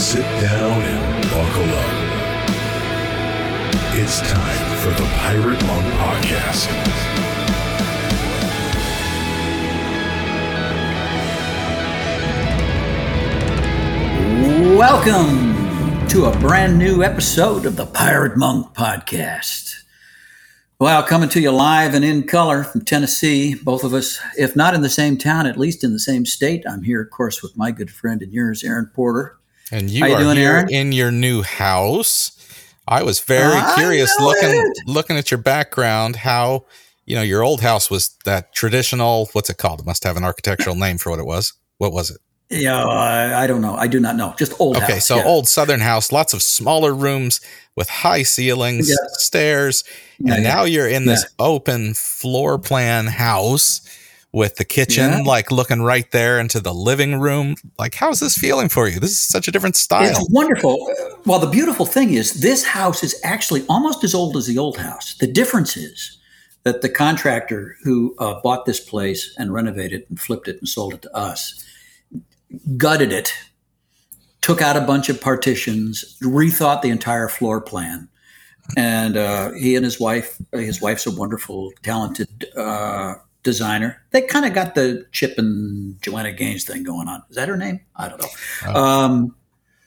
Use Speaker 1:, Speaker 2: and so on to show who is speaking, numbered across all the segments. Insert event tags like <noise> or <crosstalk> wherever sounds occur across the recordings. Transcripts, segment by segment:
Speaker 1: Sit down and buckle up. It's time for the Pirate Monk Podcast.
Speaker 2: Welcome to a brand new episode of the Pirate Monk Podcast. Well, coming to you live and in color from Tennessee, both of us, if not in the same town, at least in the same state. I'm here, of course, with my good friend and yours, Aaron Porter.
Speaker 3: And you
Speaker 2: How you
Speaker 3: are
Speaker 2: doing,
Speaker 3: here
Speaker 2: Aaron?
Speaker 3: in your new house. I was very
Speaker 2: I
Speaker 3: curious looking
Speaker 2: it.
Speaker 3: looking at your background, how you know your old house was that traditional. What's it called? It must have an architectural name for what it was. What was it?
Speaker 2: Yeah, I, I don't know. I do not know. Just old
Speaker 3: Okay,
Speaker 2: house,
Speaker 3: so
Speaker 2: yeah.
Speaker 3: old Southern house, lots of smaller rooms with high ceilings,
Speaker 2: Yeah.
Speaker 3: stairs,
Speaker 2: Yeah,
Speaker 3: and now you're in this open floor plan house with the kitchen
Speaker 2: Yeah.
Speaker 3: like looking right there into the living room. Like, how's this feeling for you? This is such a different style.
Speaker 2: It's wonderful. Well, the beautiful thing is this house is actually almost as old as the old house. The difference is that the contractor who uh, bought this place and renovated and flipped it and sold it to us gutted it, took out a bunch of partitions, rethought the entire floor plan. And uh, he and his wife, his wife's a wonderful, talented uh, designer. They kind of got the Chip and Joanna Gaines thing going on. Is that her name? I don't know. Um,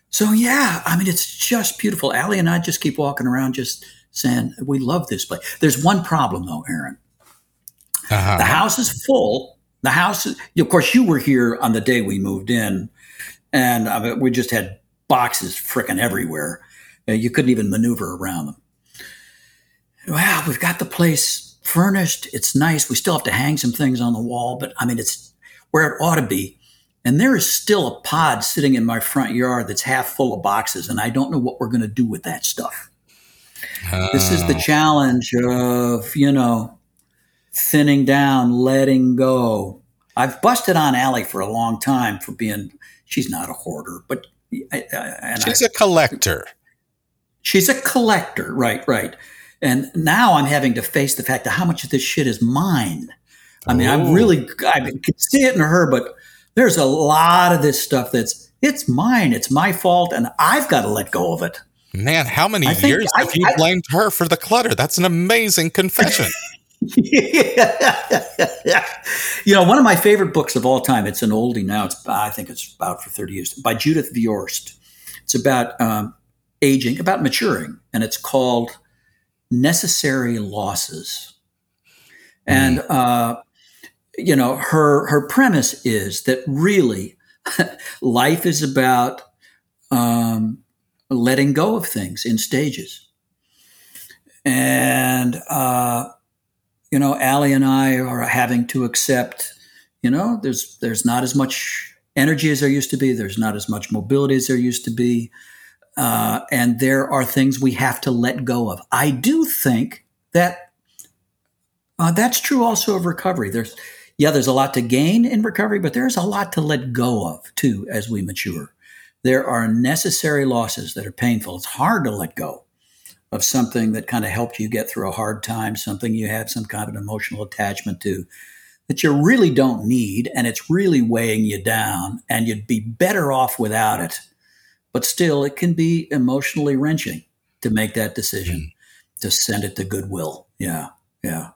Speaker 2: so yeah, I mean, it's just beautiful. Allie and I just keep walking around, just saying we love this place. There's one problem though, Aaron.
Speaker 3: Uh-huh.
Speaker 2: The house is full. The house, is, of course, you were here on the day we moved in, and I mean, we just had boxes frickin' everywhere. Uh, You couldn't even maneuver around them. Wow, we've got the place furnished. It's nice. We still have to hang some things on the wall, but I mean, it's where it ought to be. And there is still a pod sitting in my front yard that's half full of boxes, and I don't know what we're going to do with that stuff. This is the
Speaker 3: Oh.
Speaker 2: challenge of, you know, thinning down, letting go. I've busted on Allie for a long time for being, she's not a hoarder, but I, I, and
Speaker 3: She's a collector.
Speaker 2: she's a collector. Right, right. And now I'm having to face the fact that how much of this shit is mine. I mean, I'm really, I can see it in her, but there's a lot of this stuff that's, it's mine. It's my fault. And I've got to let go of it.
Speaker 3: Man, how many
Speaker 2: I
Speaker 3: years
Speaker 2: I-
Speaker 3: have you
Speaker 2: I-
Speaker 3: blamed her for the clutter? That's an amazing confession. <laughs> <laughs>
Speaker 2: you know, one of my favorite books of all time. It's an oldie now. It's I think it's about for thirty years by Judith Viorst. It's about um, aging, about maturing, and it's called "Necessary Losses." And uh, you know, her her premise is that really <laughs> life is about um, letting go of things in stages. And uh, you know, Allie and I are having to accept, you know, there's there's not as much energy as there used to be. There's not as much mobility as there used to be, uh, and there are things we have to let go of. I do think that uh, that's true also of recovery. There's yeah, there's a lot to gain in recovery, but there's a lot to let go of too as we mature. There are necessary losses that are painful. It's hard to let go of something that kind of helped you get through a hard time, something you have some kind of an emotional attachment to that you really don't need and it's really weighing you down and you'd be better off without it. But still, it can be emotionally wrenching to make that decision to send it to Goodwill. Yeah. Yeah.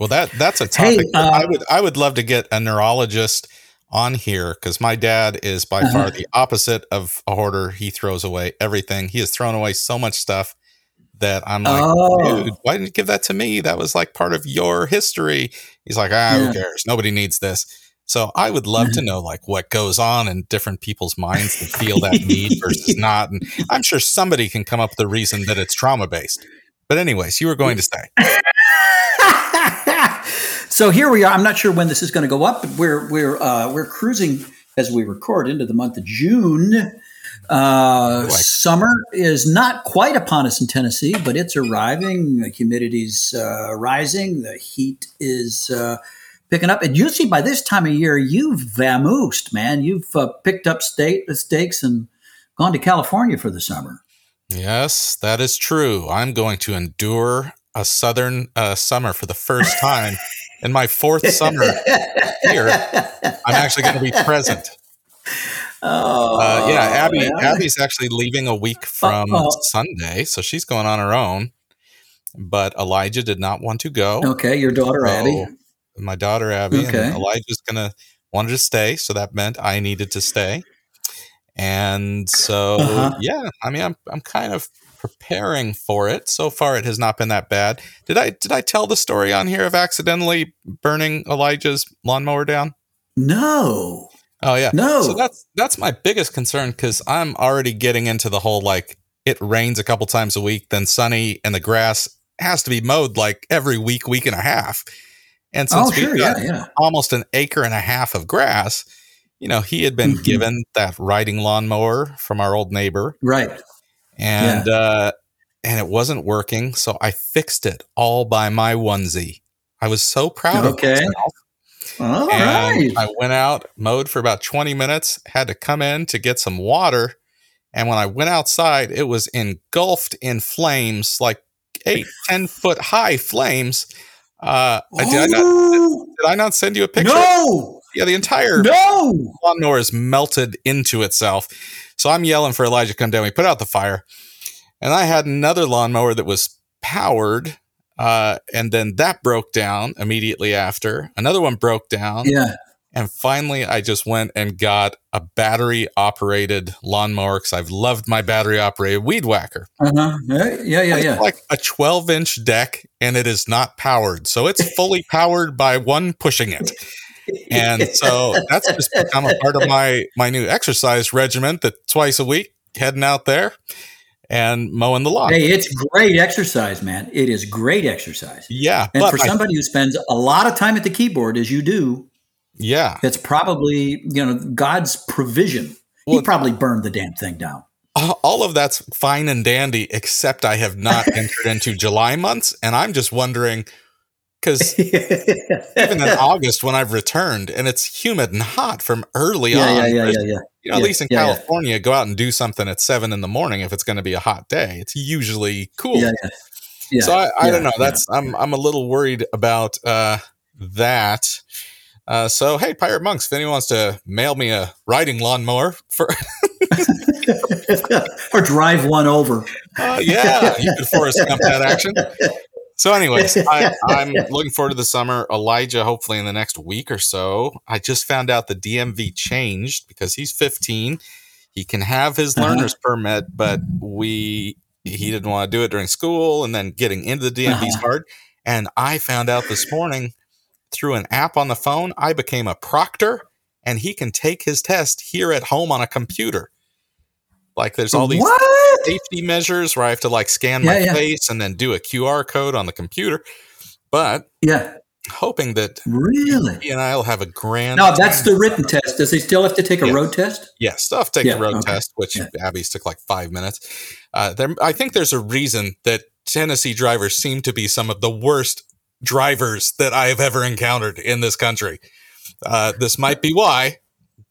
Speaker 3: Well, that that's a topic that
Speaker 2: uh,
Speaker 3: I would I would love to get a neurologist on here because my dad is by
Speaker 2: Uh-huh.
Speaker 3: far the opposite of a hoarder. He throws away everything. He has thrown away so much stuff that I'm like,
Speaker 2: Oh.
Speaker 3: dude, why didn't you give that to me? That was like part of your history. He's like, ah,
Speaker 2: Yeah.
Speaker 3: who cares? Nobody needs this. So I would love to know like what goes on in different people's minds that feel that need <laughs> versus not. And I'm sure somebody can come up with a reason that it's trauma based. But anyways, you were going to say. <laughs>
Speaker 2: so here we are. I'm not sure when this is going to go up, but we're we're uh, we're cruising as we record into the month of June. Uh, summer is not quite upon us in Tennessee, but it's arriving. The humidity's uh, rising. The heat is uh, picking up. And usually by this time of year, you've vamoosed, man. You've uh, picked up state stakes and gone to California for the summer.
Speaker 3: Yes, that is true. I'm going to endure a southern uh, summer for the first time in my fourth summer here. I'm actually going to be present.
Speaker 2: Oh,
Speaker 3: Uh, yeah, Abby.
Speaker 2: yeah.
Speaker 3: Abby's actually leaving a week from
Speaker 2: Uh-oh.
Speaker 3: Sunday, so she's going on her own. But Elijah did not want to go.
Speaker 2: Okay, your daughter Abby.
Speaker 3: My daughter Abby
Speaker 2: Okay.
Speaker 3: and Elijah's gonna wanted to stay, so that meant I needed to stay. And so
Speaker 2: Uh-huh.
Speaker 3: yeah, I mean I'm I'm kind of preparing for it. So far it has not been that bad. Did I did I tell the story on here of accidentally burning Elijah's lawnmower down?
Speaker 2: No,
Speaker 3: Oh yeah.
Speaker 2: no.
Speaker 3: So that's that's my biggest concern because I'm already getting into the whole like it rains a couple times a week, then sunny, and the grass has to be mowed like every week, week and a half. And since
Speaker 2: oh,
Speaker 3: we've
Speaker 2: sure, yeah, yeah.
Speaker 3: almost an acre and a half of grass, you know, he had been
Speaker 2: Mhm.
Speaker 3: given that riding lawnmower from our old neighbor,
Speaker 2: Right.
Speaker 3: and uh, and it wasn't working, so I fixed it all by my onesie. I was so proud
Speaker 2: Okay.
Speaker 3: of myself.
Speaker 2: All
Speaker 3: And
Speaker 2: right.
Speaker 3: I went out, mowed for about 20 minutes, had to come in to get some water. And when I went outside, it was engulfed in flames, like eight, 10 foot high flames. Uh, I- did, I not, did I not send you a picture?
Speaker 2: no,
Speaker 3: Yeah, the entire
Speaker 2: no.
Speaker 3: lawnmower is melted into itself. So I'm yelling for Elijah to come down. We put out the fire. And I had another lawnmower that was powered. Uh, and then that broke down immediately after. Another one broke down.
Speaker 2: Yeah.
Speaker 3: And finally, I just went and got a battery operated lawnmower because I've loved my battery operated weed whacker.
Speaker 2: Uh-huh. Yeah, yeah, yeah,
Speaker 3: like a 12 inch deck and it is not powered. So it's fully <laughs> powered by one pushing it. And so that's just become a part of my, my new exercise regimen that twice a week heading out there and mowing the lawn.
Speaker 2: Hey, it's great exercise, man. It is great exercise.
Speaker 3: yeah.
Speaker 2: And for
Speaker 3: I-
Speaker 2: somebody who spends a lot of time at the keyboard, as you do,
Speaker 3: yeah.
Speaker 2: it's probably you know God's provision.
Speaker 3: Well-
Speaker 2: he probably burned the damn thing down.
Speaker 3: all of that's fine and dandy, except I have not <laughs> entered into July months. And I'm just wondering because <laughs> even in August when I've returned and it's humid and hot from early
Speaker 2: yeah,
Speaker 3: on.
Speaker 2: yeah, yeah, yeah, yeah.
Speaker 3: You know, at least in
Speaker 2: yeah, yeah.
Speaker 3: California, go out and do something at seven in the morning if it's going to be a hot day. It's usually cool.
Speaker 2: Yeah, yeah. Yeah,
Speaker 3: so I, I
Speaker 2: yeah,
Speaker 3: don't know.
Speaker 2: yeah.
Speaker 3: That's I'm I'm a little worried about uh, that. Uh, so hey, Pirate Monks, if anyone wants to mail me a riding lawnmower for, <laughs>
Speaker 2: or drive one over.
Speaker 3: uh, yeah, you could Forrest Gump that action. So, anyways, I, I'm <laughs> looking forward to the summer. Elijah, hopefully in the next week or so. I just found out the DMV changed because he's 15. He can have his
Speaker 2: Uh-huh.
Speaker 3: learner's permit, but we he didn't want to do it during school, and then getting into the DMV is
Speaker 2: Uh-huh.
Speaker 3: hard. And I found out this morning through an app on the phone, I became a proctor, and he can take his test here at home on a computer. Like there's all these
Speaker 2: what?
Speaker 3: safety measures where I have to like scan my
Speaker 2: Yeah, yeah.
Speaker 3: face and then do a QR code on the computer. But
Speaker 2: Yeah,
Speaker 3: hoping that
Speaker 2: really.
Speaker 3: he and I will have a grand.
Speaker 2: No, that's the written test. Does he still have to take a
Speaker 3: Yeah.
Speaker 2: road test?
Speaker 3: Yeah, stuff take
Speaker 2: Yeah,
Speaker 3: the road
Speaker 2: okay.
Speaker 3: test, which
Speaker 2: Yeah.
Speaker 3: Abby's took like five minutes. Uh, there, I think there's a reason that Tennessee drivers seem to be some of the worst drivers that I have ever encountered in this country. Uh, this might be why,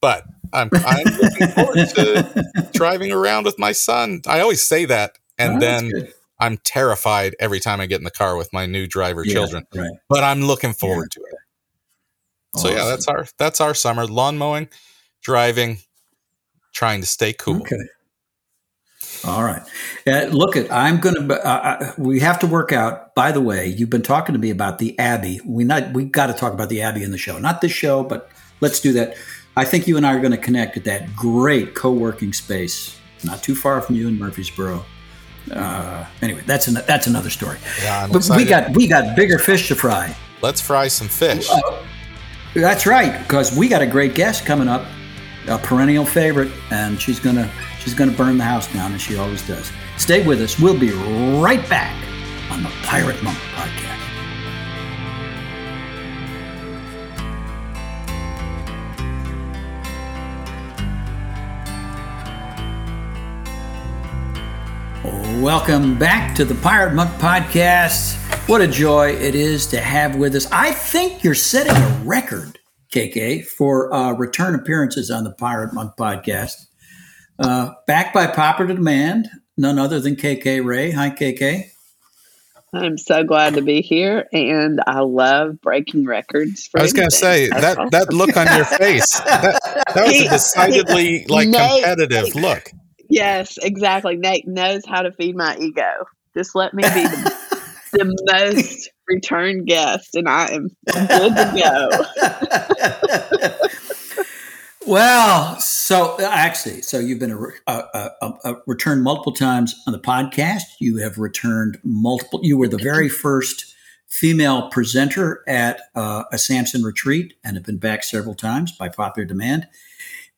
Speaker 3: but I'm, I'm looking forward to <laughs> driving around with my son. I always say that, and
Speaker 2: Oh,
Speaker 3: then. I'm terrified every time I get in the car with my new driver
Speaker 2: Yeah,
Speaker 3: children.
Speaker 2: right.
Speaker 3: But I'm looking forward to it. So yeah, that's our that's our summer lawn mowing, driving, trying to stay cool.
Speaker 2: Okay. All right. Uh, look, at I'm going to. Uh, uh, we have to work out. By the way, you've been talking to me about the Abbey. We not. We got to talk about the Abbey in the show. Not this show, but let's do that. I think you and I are going to connect at that great co-working space, not too far from you in Murfreesboro. Uh, anyway, that's an, that's another story.
Speaker 3: Yeah,
Speaker 2: But we got we got bigger fish to fry.
Speaker 3: Let's fry some fish.
Speaker 2: That's right, because we got a great guest coming up, a perennial favorite, and she's gonna she's gonna burn the house down as she always does. Stay with us. We'll be right back on the Pirate Monk podcast. Welcome back to the Pirate Monk Podcast. What a joy it is to have with us. I think you're setting a record, KK, for uh, return appearances on the Pirate Monk Podcast. Uh, backed by popular demand, none other than KK Ray. Hi, KK.
Speaker 4: I'm so glad to be here, and I love breaking records.
Speaker 3: I was going to say
Speaker 4: That's
Speaker 3: that
Speaker 4: awesome.
Speaker 3: that look on your face that, that was a <laughs> decidedly like
Speaker 4: Nate-
Speaker 3: competitive look.
Speaker 4: Yes, exactly. Nate knows how to feed my ego. Just let me be the, the most <laughs> return guest, and I am good to go. <laughs>
Speaker 2: well, so actually, so you've been a, a, a, a, returned multiple times on the podcast. You have returned multiple. You were the very <clears throat> first female presenter at uh, a Samson retreat, and have been back several times by popular demand.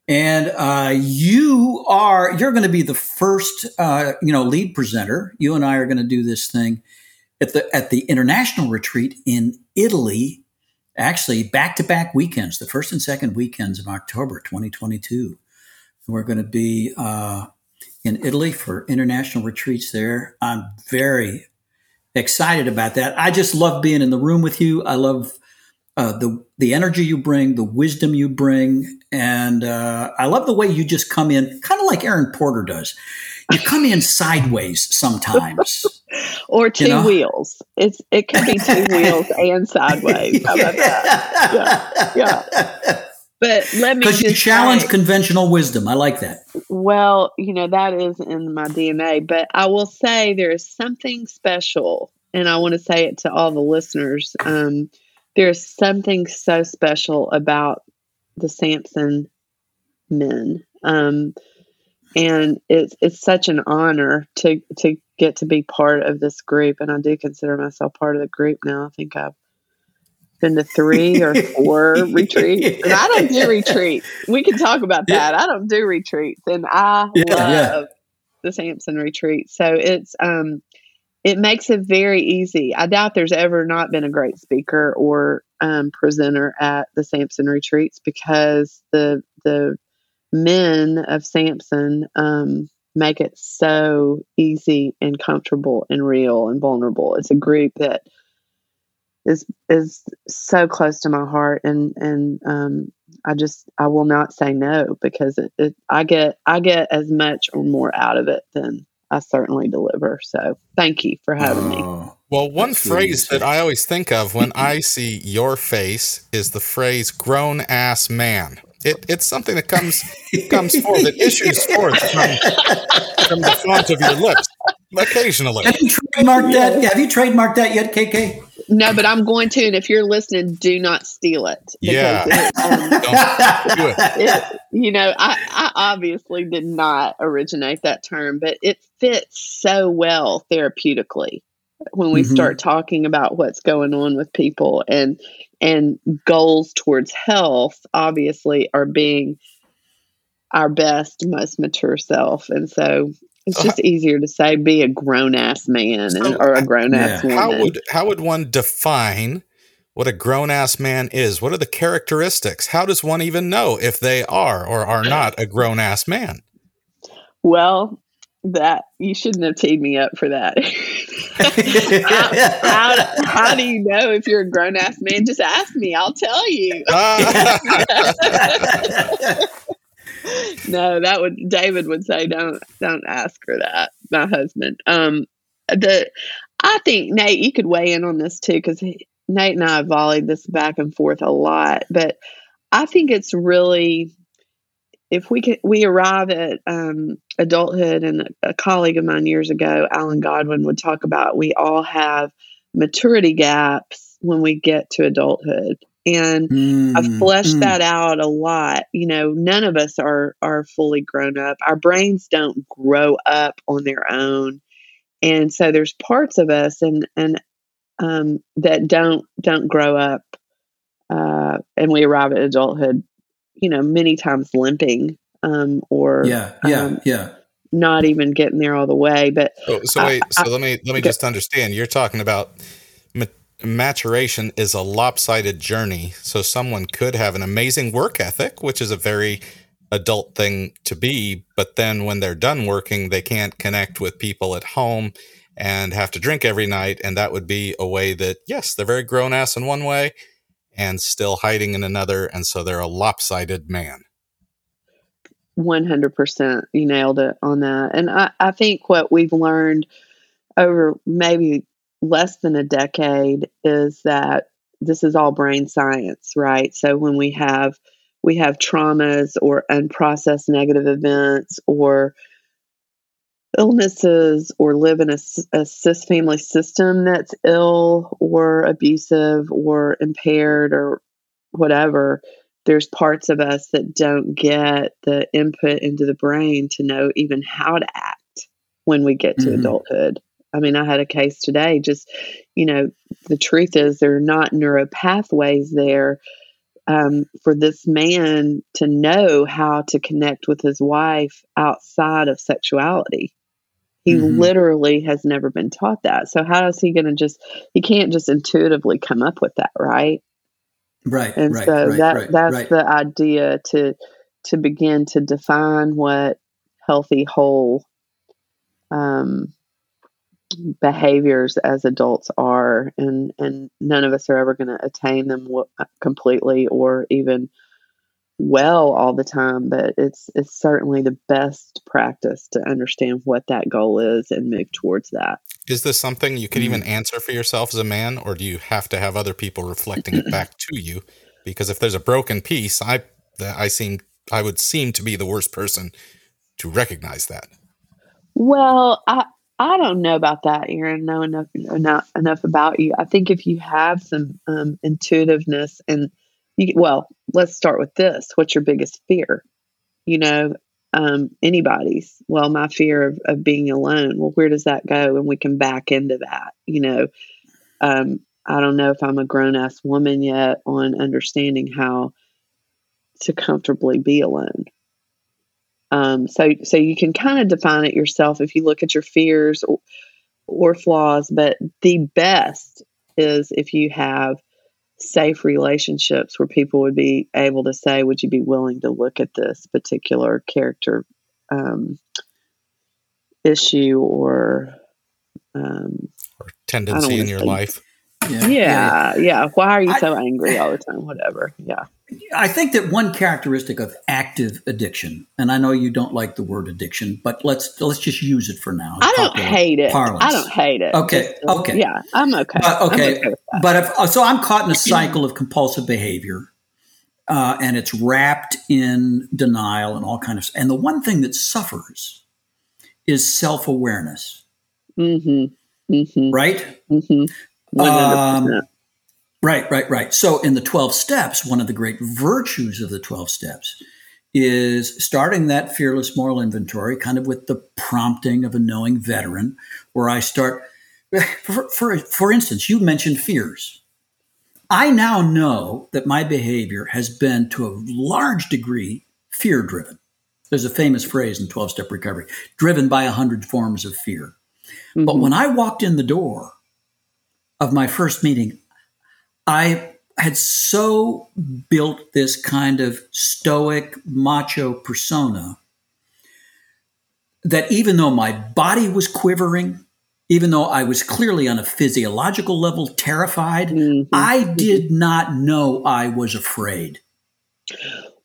Speaker 2: And uh, you are you're going to be the first, uh, you know, lead presenter. You and I are going to do this thing at the at the international retreat in Italy actually back to back weekends, the first and second weekends of October 2022. We're going to be uh, in Italy for international retreats there. I'm very excited about that. I just love being in the room with you. I love uh, the the energy you bring, the wisdom you bring, and uh, I love the way you just come in, kind of like Aaron Porter does. You come in sideways sometimes.
Speaker 4: Or two
Speaker 2: know?
Speaker 4: wheels. It's it could be two <laughs> wheels and sideways. How about that? Yeah, But let me
Speaker 2: Because you challenge
Speaker 4: say-
Speaker 2: conventional wisdom. I like that.
Speaker 4: Well, you know, that is in my DNA, but I will say there is something special, and I want to say it to all the listeners. Um, there's something so special about the Samson men. Um, and it's it's such an honor to to get to be part of this group and I do consider myself part of the group now. I think I've been to three or four <laughs> retreats. And I don't do retreats. We can talk about that. I don't do retreats and I
Speaker 2: Yeah,
Speaker 4: love
Speaker 2: yeah.
Speaker 4: the Samson retreat. So it's um it makes it very easy. I doubt there's ever not been a great speaker or um, presenter at the Samson retreats because the the men of Samson um, make it so easy and comfortable and real and vulnerable. It's a group that is is so close to my heart and and um, I just I will not say no because it, it I get I get as much or more out of it than I certainly deliver. So thank you for having me.
Speaker 2: Oh,
Speaker 3: Well, one
Speaker 2: That's
Speaker 3: phrase
Speaker 2: good.
Speaker 3: that I always think of when I see your face is the phrase "grown ass man." It, it's something that comes comes forth, that issues forth from, from the front of your lips occasionally.
Speaker 2: Have you trademarked that? Have you trademarked that yet, KK?
Speaker 4: No, but I'm going to, and if you're listening, do not steal it.
Speaker 3: Yeah.
Speaker 4: it, um, <laughs>
Speaker 3: Don't it.
Speaker 4: it, you know, I, I obviously did not originate that term, but it fits so well therapeutically when we
Speaker 2: Mhm.
Speaker 4: start talking about what's going on with people and and goals towards health obviously are being our best most mature self and so it's just easier to say be a grown ass man
Speaker 3: So,
Speaker 4: and, or a grown ass
Speaker 2: yeah.
Speaker 4: woman
Speaker 3: How would how would one define what a grown ass man is? What are the characteristics? How does one even know if they are or are not a grown ass man?
Speaker 4: Well, that you shouldn't have teed me up for that. <laughs> how, how, how do you know if you're a grown ass man? Just ask me. I'll tell you. No, that would David would say don't don't ask her that. My husband. Um, the I think Nate, you could weigh in on this too because Nate and I volleyed this back and forth a lot, but I think it's really if we can we arrive at um, adulthood and a colleague of mine years ago alan godwin would talk about we all have maturity gaps when we get to adulthood. And
Speaker 2: Mm,
Speaker 4: i've fleshed
Speaker 2: mm.
Speaker 4: that out a lot. You know none of us are are fully grown up. Our brains don't grow up on their own. And so there's parts of us and and um, that don't don't grow up uh, and we arrive at adulthood you know many times limping um, or
Speaker 2: Yeah, yeah,
Speaker 4: um,
Speaker 2: yeah.
Speaker 4: not even getting there all the way but
Speaker 3: Oh, so
Speaker 4: I-
Speaker 3: so
Speaker 4: I-
Speaker 3: let me let me
Speaker 4: okay.
Speaker 3: just understand. You're talking about maturation is a lopsided journey. So someone could have an amazing work ethic, which is a very adult thing to be, but then when they're done working, they can't connect with people at home and have to drink every night, and that would be a way that yes, they're very grown ass in one way and still hiding in another, and so they're a lopsided man.
Speaker 4: 100% you nailed it on that and I, I think what we've learned over maybe less than a decade is that this is all brain science, right? So when we have we have traumas or unprocessed negative events or illnesses or live in a, a cis family system that's ill or abusive or impaired or whatever, there's parts of us that don't get the input into the brain to know even how to act when we get to mm-hmm. adulthood. I mean, I had a case today, just, you know, the truth is there are not neural pathways there um, for this man to know how to connect with his wife outside of sexuality. He mm-hmm. literally has never been taught that. So how is he going to just? He can't just intuitively come up with that, right?
Speaker 2: Right.
Speaker 4: And
Speaker 2: right,
Speaker 4: so
Speaker 2: right,
Speaker 4: that
Speaker 2: right,
Speaker 4: that's the idea to to begin to define what healthy whole um, behaviors as adults are and and none of us are ever going to attain them w- completely or even well all the time but it's it's certainly the best practice to understand what that goal is and move towards that
Speaker 3: is this something you could mm-hmm. even answer for yourself as a man or do you have to have other people reflecting it back to you because if there's a broken piece i i seem i would seem to be the worst person to recognize that
Speaker 4: well i I don't know about that, Aaron. Know enough enough enough about you. I think if you have some um, intuitiveness and you, well, let's start with this. What's your biggest fear? You know, um, anybody's. Well, my fear of, of being alone. Well, where does that go? And we can back into that. You know, um, I don't know if I'm a grown ass woman yet on understanding how to comfortably be alone. Um, so, so you can kind of define it yourself if you look at your fears or, or flaws. But the best is if you have safe relationships where people would be able to say, "Would you be willing to look at this particular character um, issue or um,
Speaker 3: or tendency in your life?"
Speaker 4: Yeah. yeah, yeah, Why are you I, so angry all the time? Whatever. Yeah.
Speaker 2: I think that one characteristic of active addiction, and I know you don't like the word addiction, but let's let's just use it for now.
Speaker 4: I don't hate it. Parlance. I don't hate it.
Speaker 2: Okay, okay,
Speaker 4: yeah, I'm okay.
Speaker 2: But, okay, okay but if, so I'm caught in a <clears throat> cycle of compulsive behavior, uh, and it's wrapped in denial and all kind of. And the one thing that suffers is self awareness.
Speaker 4: Mm-hmm. Mm-hmm.
Speaker 2: Right.
Speaker 4: Mm-hmm. Um,
Speaker 2: Right, right, right. So in the 12 steps, one of the great virtues of the 12 steps is starting that fearless moral inventory kind of with the prompting of a knowing veteran, where I start, for, for, for instance, you mentioned fears. I now know that my behavior has been to a large degree fear driven. There's a famous phrase in 12 step recovery driven by a hundred forms of fear. Mm-hmm. But when I walked in the door of my first meeting, I had so built this kind of stoic macho persona that even though my body was quivering, even though I was clearly on a physiological level terrified, mm-hmm. I did not know I was afraid.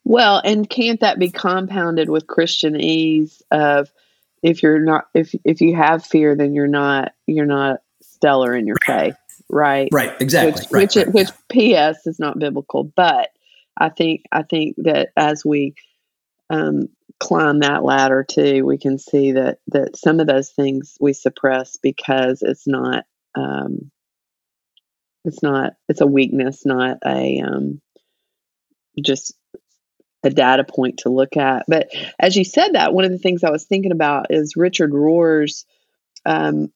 Speaker 4: Well, and can't that be compounded with Christianese of if you're not if if you have fear then you're not you're not stellar in your faith right?
Speaker 2: Right, exactly.
Speaker 4: Which,
Speaker 2: right,
Speaker 4: which,
Speaker 2: right,
Speaker 4: which yeah. PS is not biblical, but I think I think that as we um, climb that ladder too, we can see that that some of those things we suppress because it's not um, it's not it's a weakness, not a um, just a data point to look at. But as you said that, one of the things I was thinking about is Richard Rohr's um,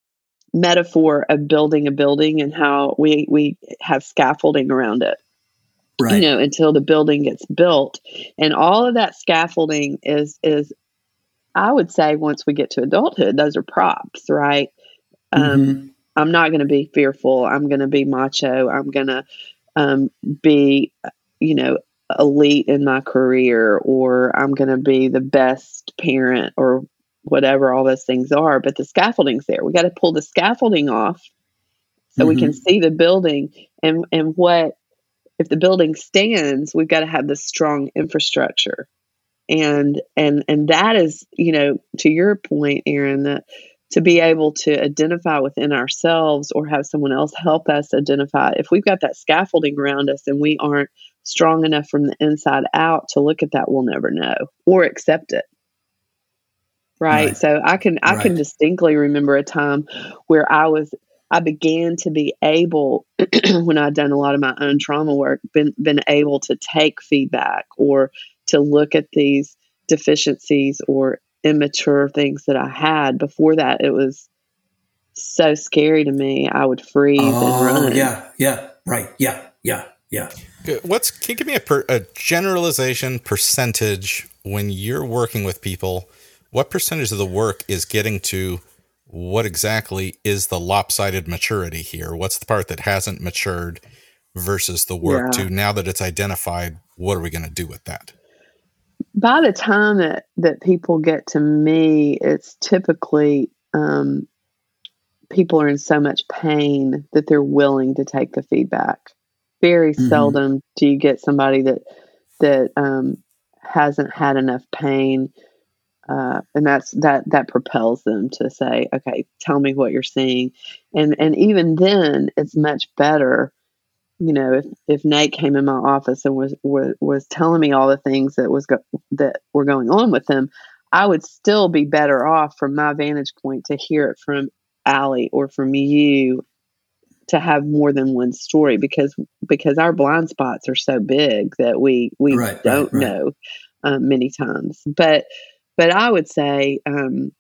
Speaker 4: metaphor of building a building and how we we have scaffolding around it. Right. you know until the building gets built. And all of that scaffolding is is i would say once we get to adulthood those are props right? Um, mm-hmm. i'm not going to be fearful. I'm going to be macho. I'm going to um, be you know elite in my career or i'm going to be the best parent or whatever all those things are, but the scaffolding's there. We got to pull the scaffolding off so mm-hmm. we can mm-hmm. see the building and and what if the building stands, we've got to have this strong infrastructure. And and and that is, you know, to your point, Aaron, that to be able to identify within ourselves or have someone else help us identify if we've got that scaffolding around us and we aren't strong enough from the inside out to look at that we'll never know or accept it right, right. so i can i right. can distinctly remember a time where i was i began to be able <clears throat> when i'd done a lot of my own trauma work been been able to take feedback or to look at these deficiencies or immature things that I had. Before that, it was so scary to me. I would freeze oh, and run.
Speaker 2: Yeah, yeah, right. Yeah, yeah, yeah.
Speaker 3: What's can you give me a, per, a generalization percentage when you're working with people? What percentage of the work is getting to what exactly is the lopsided maturity here? What's the part that hasn't matured versus the work yeah. to now that it's identified? What are we going to do with that?
Speaker 4: by the time that that people get to me, it's typically um, people are in so much pain that they're willing to take the feedback. Very mm-hmm. seldom do you get somebody that that um, hasn't had enough pain, uh, and that's that that propels them to say, "Okay, tell me what you're seeing," and and even then, it's much better you know, if, if Nate came in my office and was, was, was telling me all the things that was go- that were going on with him, I would still be better off from my vantage point to hear it from Allie or from you to have more than one story because because our blind spots are so big that we we right, don't right, right. know um, many times. But but I would say um,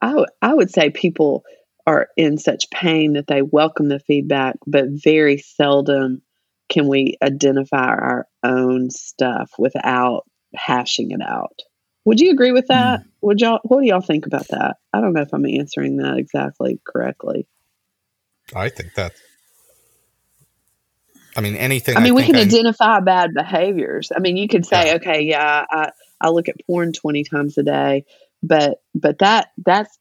Speaker 4: I, w- I would say people are in such pain that they welcome the feedback, but very seldom can we identify our own stuff without hashing it out. Would you agree with that? Mm. Would y'all what do y'all think about that? I don't know if I'm answering that exactly correctly.
Speaker 3: I think that I mean anything
Speaker 4: I mean I we can I, identify bad behaviors. I mean you could say, yeah. okay, yeah, I, I look at porn twenty times a day, but but that that's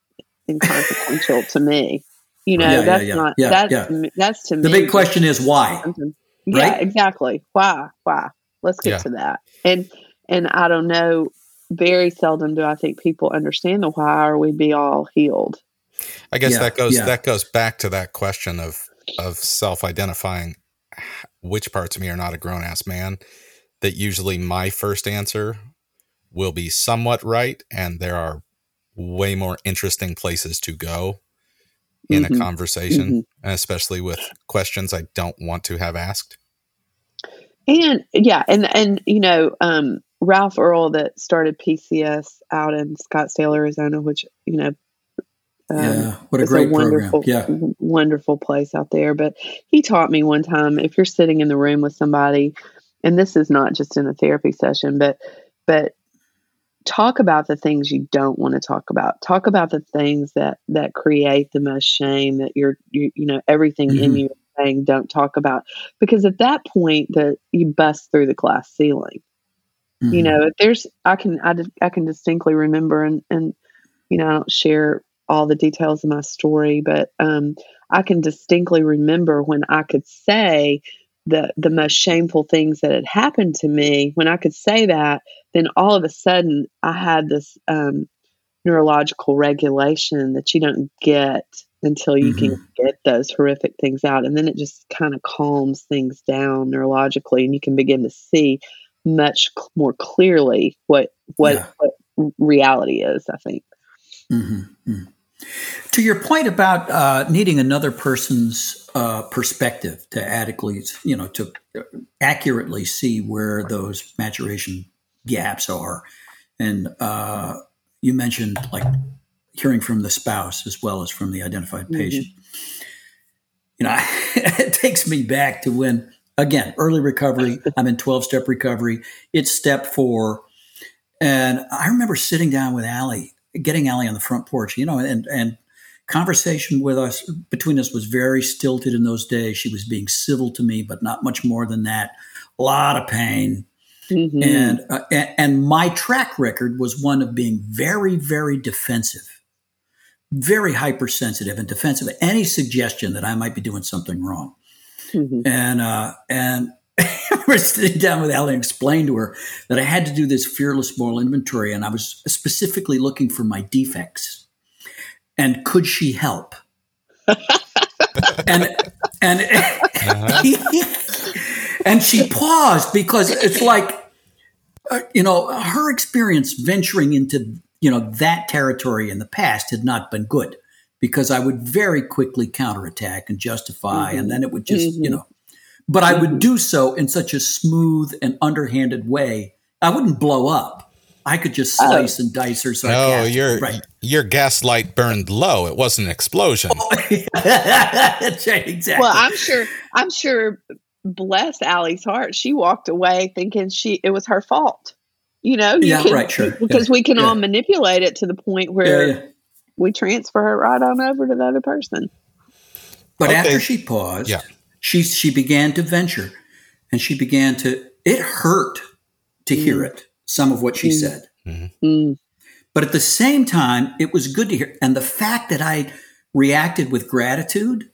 Speaker 4: inconsequential to me. You know, yeah, that's yeah, not that's that's to
Speaker 2: the
Speaker 4: me.
Speaker 2: The big question is why.
Speaker 4: Yeah, exactly. Why? Why? Let's get to that. And and I don't know. Very seldom do I think people understand the why, or we'd be all healed.
Speaker 3: I guess that goes that goes back to that question of of self identifying which parts of me are not a grown ass man. That usually my first answer will be somewhat right, and there are way more interesting places to go in mm-hmm. a conversation, mm-hmm. especially with questions I don't want to have asked.
Speaker 4: And yeah, and and you know, um, Ralph Earle that started PCS out in Scottsdale, Arizona, which you know,
Speaker 2: um, yeah, what a great a wonderful, program.
Speaker 4: Yeah, wonderful place out there. But he taught me one time if you're sitting in the room with somebody, and this is not just in a therapy session, but but talk about the things you don't want to talk about talk about the things that that create the most shame that you're you, you know everything mm-hmm. in you saying don't talk about because at that point that you bust through the glass ceiling mm-hmm. you know there's i can I, I can distinctly remember and and you know i don't share all the details of my story but um i can distinctly remember when i could say the the most shameful things that had happened to me when i could say that then all of a sudden i had this um, neurological regulation that you don't get until you mm-hmm. can get those horrific things out and then it just kind of calms things down neurologically and you can begin to see much more clearly what what, yeah. what reality is i think
Speaker 2: mm-hmm. mm-hmm. To your point about uh, needing another person's uh, perspective to adequately, you know, to accurately see where those maturation gaps are, and uh, you mentioned like hearing from the spouse as well as from the identified mm-hmm. patient. You know, <laughs> it takes me back to when, again, early recovery. I'm in 12 step recovery. It's step four. And I remember sitting down with Allie getting Allie on the front porch, you know, and and conversation with us between us was very stilted in those days. She was being civil to me, but not much more than that. A lot of pain. Mm-hmm. And, uh, and my track record was one of being very, very defensive, very hypersensitive and defensive any suggestion that I might be doing something wrong. Mm-hmm. And uh, and we're sitting down with Allie and explained to her that I had to do this fearless moral inventory, and I was specifically looking for my defects. and could she help? and and <laughs> and she paused because it's like uh, you know her experience venturing into you know that territory in the past had not been good because I would very quickly counterattack and justify,
Speaker 4: Mhm.
Speaker 2: and then it would just you
Speaker 4: Mhm.
Speaker 2: know. But I would mm. do so in such a smooth and underhanded way. I wouldn't blow up. I could just
Speaker 4: Oh.
Speaker 2: slice and dice her.
Speaker 3: No,
Speaker 2: sarcastically.
Speaker 3: Oh, your
Speaker 2: right.
Speaker 3: your gaslight burned low. It wasn't an explosion. <laughs>
Speaker 2: That's right, exactly.
Speaker 4: Well, I'm sure. I'm sure. Bless Allie's heart. She walked away thinking she it was her fault. You know, you
Speaker 2: Yeah,
Speaker 4: can,
Speaker 2: right, sure. <laughs>
Speaker 4: Because
Speaker 2: Yeah,
Speaker 4: we can
Speaker 2: yeah.
Speaker 4: all manipulate it to the point where
Speaker 2: yeah, yeah.
Speaker 4: we transfer it right on over to the other person.
Speaker 2: But
Speaker 3: Okay.
Speaker 2: after she paused,
Speaker 3: Yeah.
Speaker 2: She she began to venture, and she began to. It hurt to hear it. Some of what she
Speaker 4: Mm.
Speaker 2: said,
Speaker 4: Mm,
Speaker 2: but at the same time, it was good to hear. And the fact that I reacted with gratitude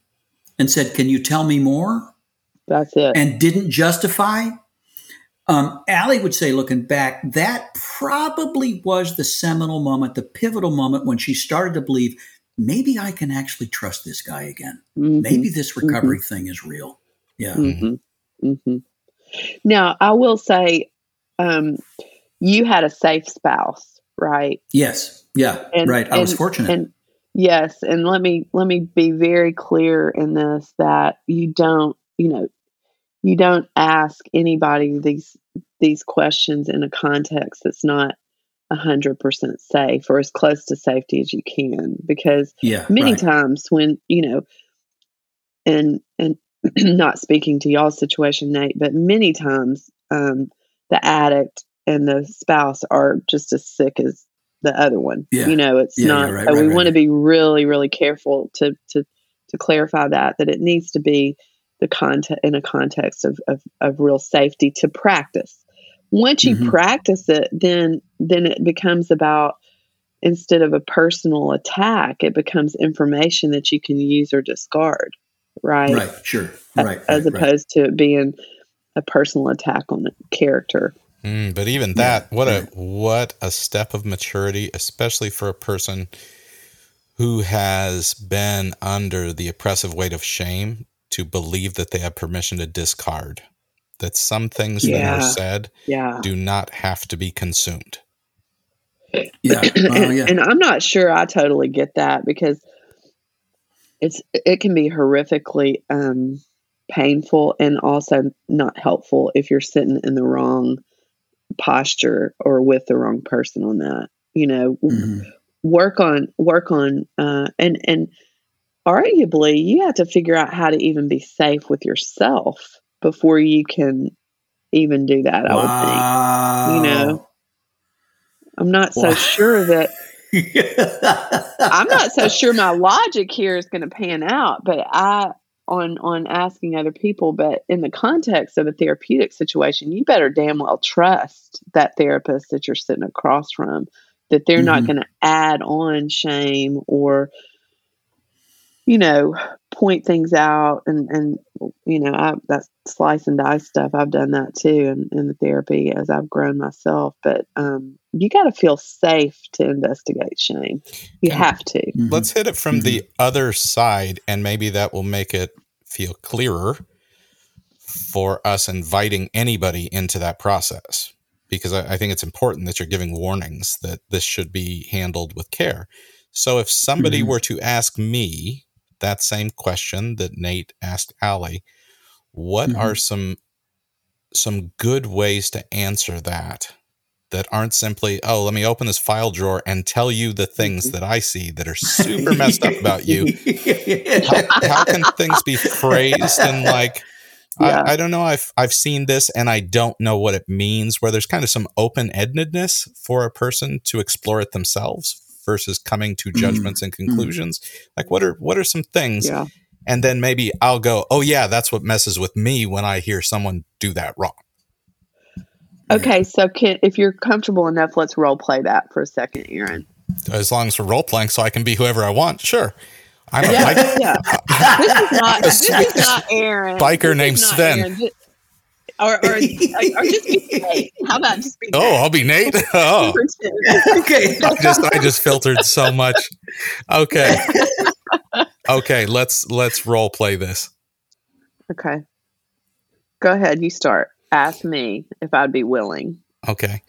Speaker 2: and said, "Can you tell me more?"
Speaker 4: that's it.
Speaker 2: and didn't justify. Um, Allie would say, looking back, that probably was the seminal moment, the pivotal moment when she started to believe maybe I can actually trust this guy again.
Speaker 4: Mhm.
Speaker 2: Maybe this recovery thing is real. Yeah.
Speaker 4: hmm hmm Now, I will say, um, you had a safe spouse, right?
Speaker 2: Yes. Yeah.
Speaker 4: And-
Speaker 2: right. I was fortunate.
Speaker 4: And yes, and let me let me be very clear in this that you don't, you know, you don't ask anybody these these questions in a context that's not hundred percent safe or as close to safety as you can because
Speaker 2: yeah.
Speaker 4: many
Speaker 2: right.
Speaker 4: times when you know and and <clears throat> not speaking to y'all's situation nate but many times um the addict and the spouse are just as sick as the other one
Speaker 2: Yeah.
Speaker 4: you know it's
Speaker 2: Yeah,
Speaker 4: not
Speaker 2: right,
Speaker 4: so
Speaker 2: right,
Speaker 4: we want to be really really careful to to to clarify that that it needs to be the content in a context of, of of real safety to practice once you
Speaker 2: Mhm.
Speaker 4: practice it then then it becomes about instead of a personal attack, it becomes information that you can use or discard, right?
Speaker 2: Right. Sure.
Speaker 4: A-
Speaker 2: Right.
Speaker 4: As
Speaker 2: right, right.
Speaker 4: opposed to it being a personal attack on the character.
Speaker 3: Mm, but even that, what a what a step of maturity, especially for a person who has been under the oppressive weight of shame to believe that they have permission to discard. That some things that are said
Speaker 4: Yeah.
Speaker 3: do not have to be consumed.
Speaker 2: Yeah. <clears throat> Oh,
Speaker 4: and,
Speaker 2: yeah.
Speaker 4: and I'm not sure I totally get that because it's it can be horrifically um, painful and also not helpful if you're sitting in the wrong posture or with the wrong person on that. You know,
Speaker 2: Mhm.
Speaker 4: work on work on uh, and and arguably you have to figure out how to even be safe with yourself before you can even do that. I would think. You know, I'm not so
Speaker 2: Wow.
Speaker 4: sure that <laughs> I'm not so sure my logic here is going to pan out, but I on on asking other people, but in the context of a therapeutic situation, you better damn well trust that therapist that you're sitting across from that they're not
Speaker 2: Mhm.
Speaker 4: going to add on shame or you know point things out and and you know I, that slice and dice stuff i've done that too in, in the therapy as i've grown myself but um you got to feel safe to investigate shame you
Speaker 3: And
Speaker 4: have to
Speaker 2: Mhm.
Speaker 3: Let's hit it from the other side, and maybe that will make it feel clearer for us inviting anybody into that process. Because I, I think it's important that you're giving warnings that this should be handled with care. So if somebody
Speaker 2: Mhm.
Speaker 3: were to ask me that same question that Nate asked Allie, what
Speaker 2: Mhm.
Speaker 3: are some some good ways to answer that that aren't simply, oh, let me open this file drawer and tell you the things
Speaker 4: Mhm.
Speaker 3: that I see that are super messed up about you. How, how can <laughs> things be phrased and like,
Speaker 4: Yeah.
Speaker 3: I, I don't know, I've, I've seen this and I don't know what it means, where there's kind of some open endedness for a person to explore it themselves versus coming to
Speaker 2: Mm.
Speaker 3: judgments and conclusions. Like, what are, what are some things?
Speaker 4: yeah
Speaker 3: And then maybe I'll go, oh, yeah, that's what messes with me when I hear someone do that wrong.
Speaker 4: okay so can if you're comfortable enough let's role play that for a second aaron
Speaker 3: As long as we're role playing so I can be whoever I want, sure. I'm a
Speaker 4: yeah
Speaker 3: bike-
Speaker 4: yeah this is not <laughs> this is not aaron
Speaker 3: biker
Speaker 4: This
Speaker 3: named Sven.
Speaker 4: Aaron. Ju- or, or, or <laughs> just be Nate. How about just be
Speaker 3: oh, Nate? Oh, I'll be Nate. <laughs> Oh,
Speaker 2: okay. <laughs>
Speaker 3: I just I just filtered so much. Okay. okay, let's let's role play this.
Speaker 4: Okay. Go ahead. You start. Ask me if I'd be willing.
Speaker 3: Okay.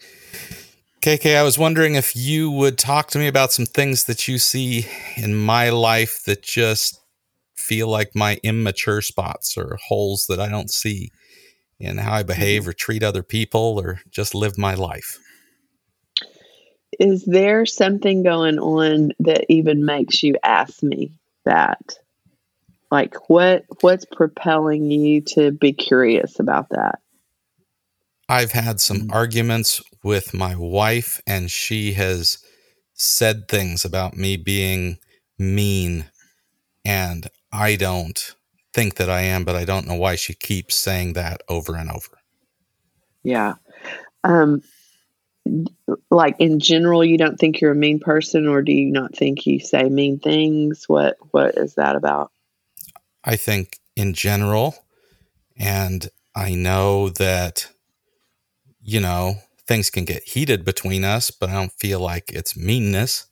Speaker 3: KK, I was wondering if you would talk to me about some things that you see in my life that just feel like my immature spots or holes that I don't see in how I behave mm-hmm. or treat other people or just live my life.
Speaker 4: Is there something going on that even makes you ask me that? Like what what's propelling you to be curious about that?
Speaker 3: I've had some mm-hmm. arguments with my wife and she has said things about me being mean and I don't think that I am, but I don't know why she keeps saying that over and over.
Speaker 4: Yeah. Um, like in general, you don't think you're a mean person, or do you not think you say mean things? What What is that about?
Speaker 3: I think in general, and I know that, you know, things can get heated between us, but I don't feel like it's meanness.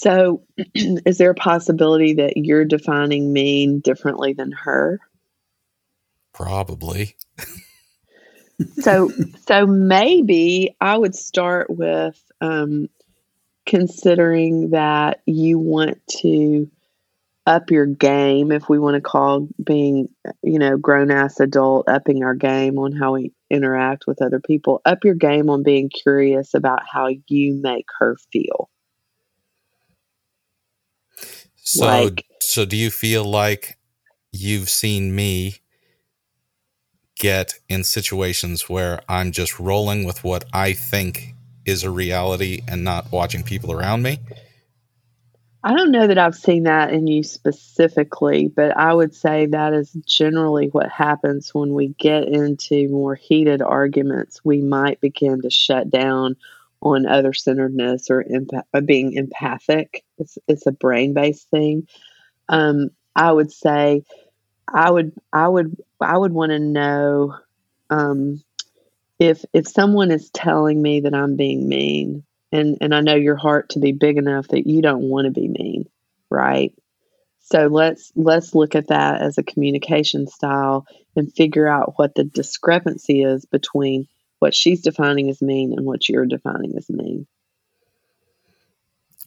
Speaker 4: So, <clears throat> is there a possibility that you're defining mean differently than her?
Speaker 3: Probably. <laughs>
Speaker 4: so, so maybe I would start with um, considering that you want to up your game, if we want to call being, you know, grown ass adult, upping our game on how we interact with other people, up your game on being curious about how you make her feel.
Speaker 3: So, like, so do you feel like you've seen me get in situations where I'm just rolling with what I think is a reality and not watching people around me?
Speaker 4: I don't know that I've seen that in you specifically, but I would say that is generally what happens when we get into more heated arguments. We might begin to shut down on other centeredness or empath- uh, being empathic. It's it's a brain based thing. Um, I would say, I would I would I would want to know um, if if someone is telling me that I'm being mean, and and I know your heart to be big enough that you don't want to be mean, right? So let's let's look at that as a communication style and figure out what the discrepancy is between what she's defining as mean and what you're defining as mean.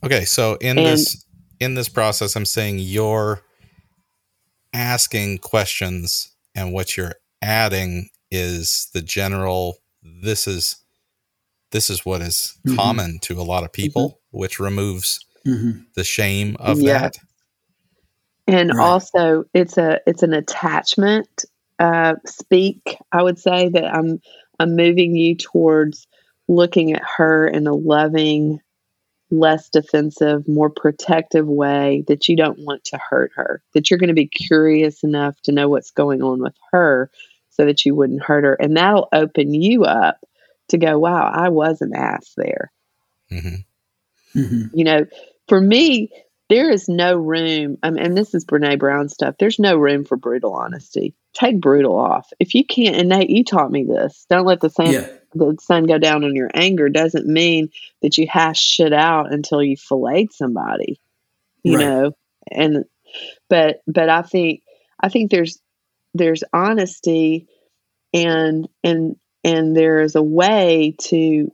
Speaker 3: Okay, so in and, this in this process, I'm saying you're asking questions, and what you're adding is the general. This is this is what is mm-hmm. common to a lot of people, mm-hmm. which removes mm-hmm. the shame of yeah. that.
Speaker 4: And right. also, it's a it's an attachment uh, speak. I would say that I'm I'm moving you towards looking at her in a loving, less defensive, more protective way that you don't want to hurt her, that you're going to be curious enough to know what's going on with her so that you wouldn't hurt her. And that'll open you up to go, wow, I was an ass there. Mm-hmm. Mm-hmm. You know, for me, there is no room. I mean, and this is Brene Brown stuff. There's no room for brutal honesty. Take brutal off. If you can't, and Nate, you taught me this. Don't let the sun yeah. the sun go down on your anger. Doesn't mean that you hash shit out until you filleted somebody. You right. know, and but but I think I think there's there's honesty and and and there is a way to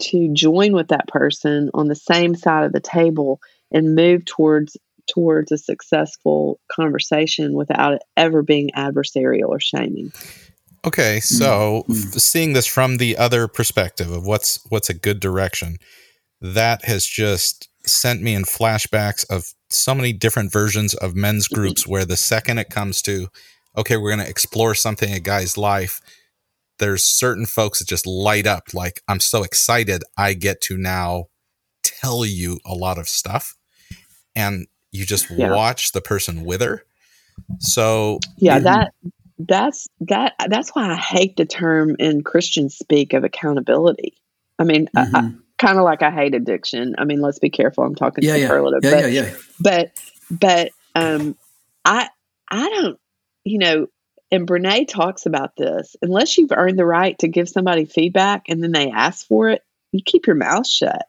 Speaker 4: to join with that person on the same side of the table and move towards towards a successful conversation without it ever being adversarial or shaming.
Speaker 3: Okay, so mm-hmm. seeing this from the other perspective of what's what's a good direction, that has just sent me in flashbacks of so many different versions of men's groups where the second it comes to okay, we're going to explore something in a guy's life, there's certain folks that just light up like I'm so excited I get to now tell you a lot of stuff and you just yeah. watch the person wither. So
Speaker 4: yeah, that that's that that's why I hate the term in Christian speak of accountability. I mean, mm-hmm. kind of like I hate addiction. I mean, let's be careful. I'm talking
Speaker 2: yeah, superlative,
Speaker 4: yeah.
Speaker 2: Yeah,
Speaker 4: but,
Speaker 2: yeah, yeah.
Speaker 4: but but um, I I don't you know. And Brene talks about this. Unless you've earned the right to give somebody feedback and then they ask for it, you keep your mouth shut.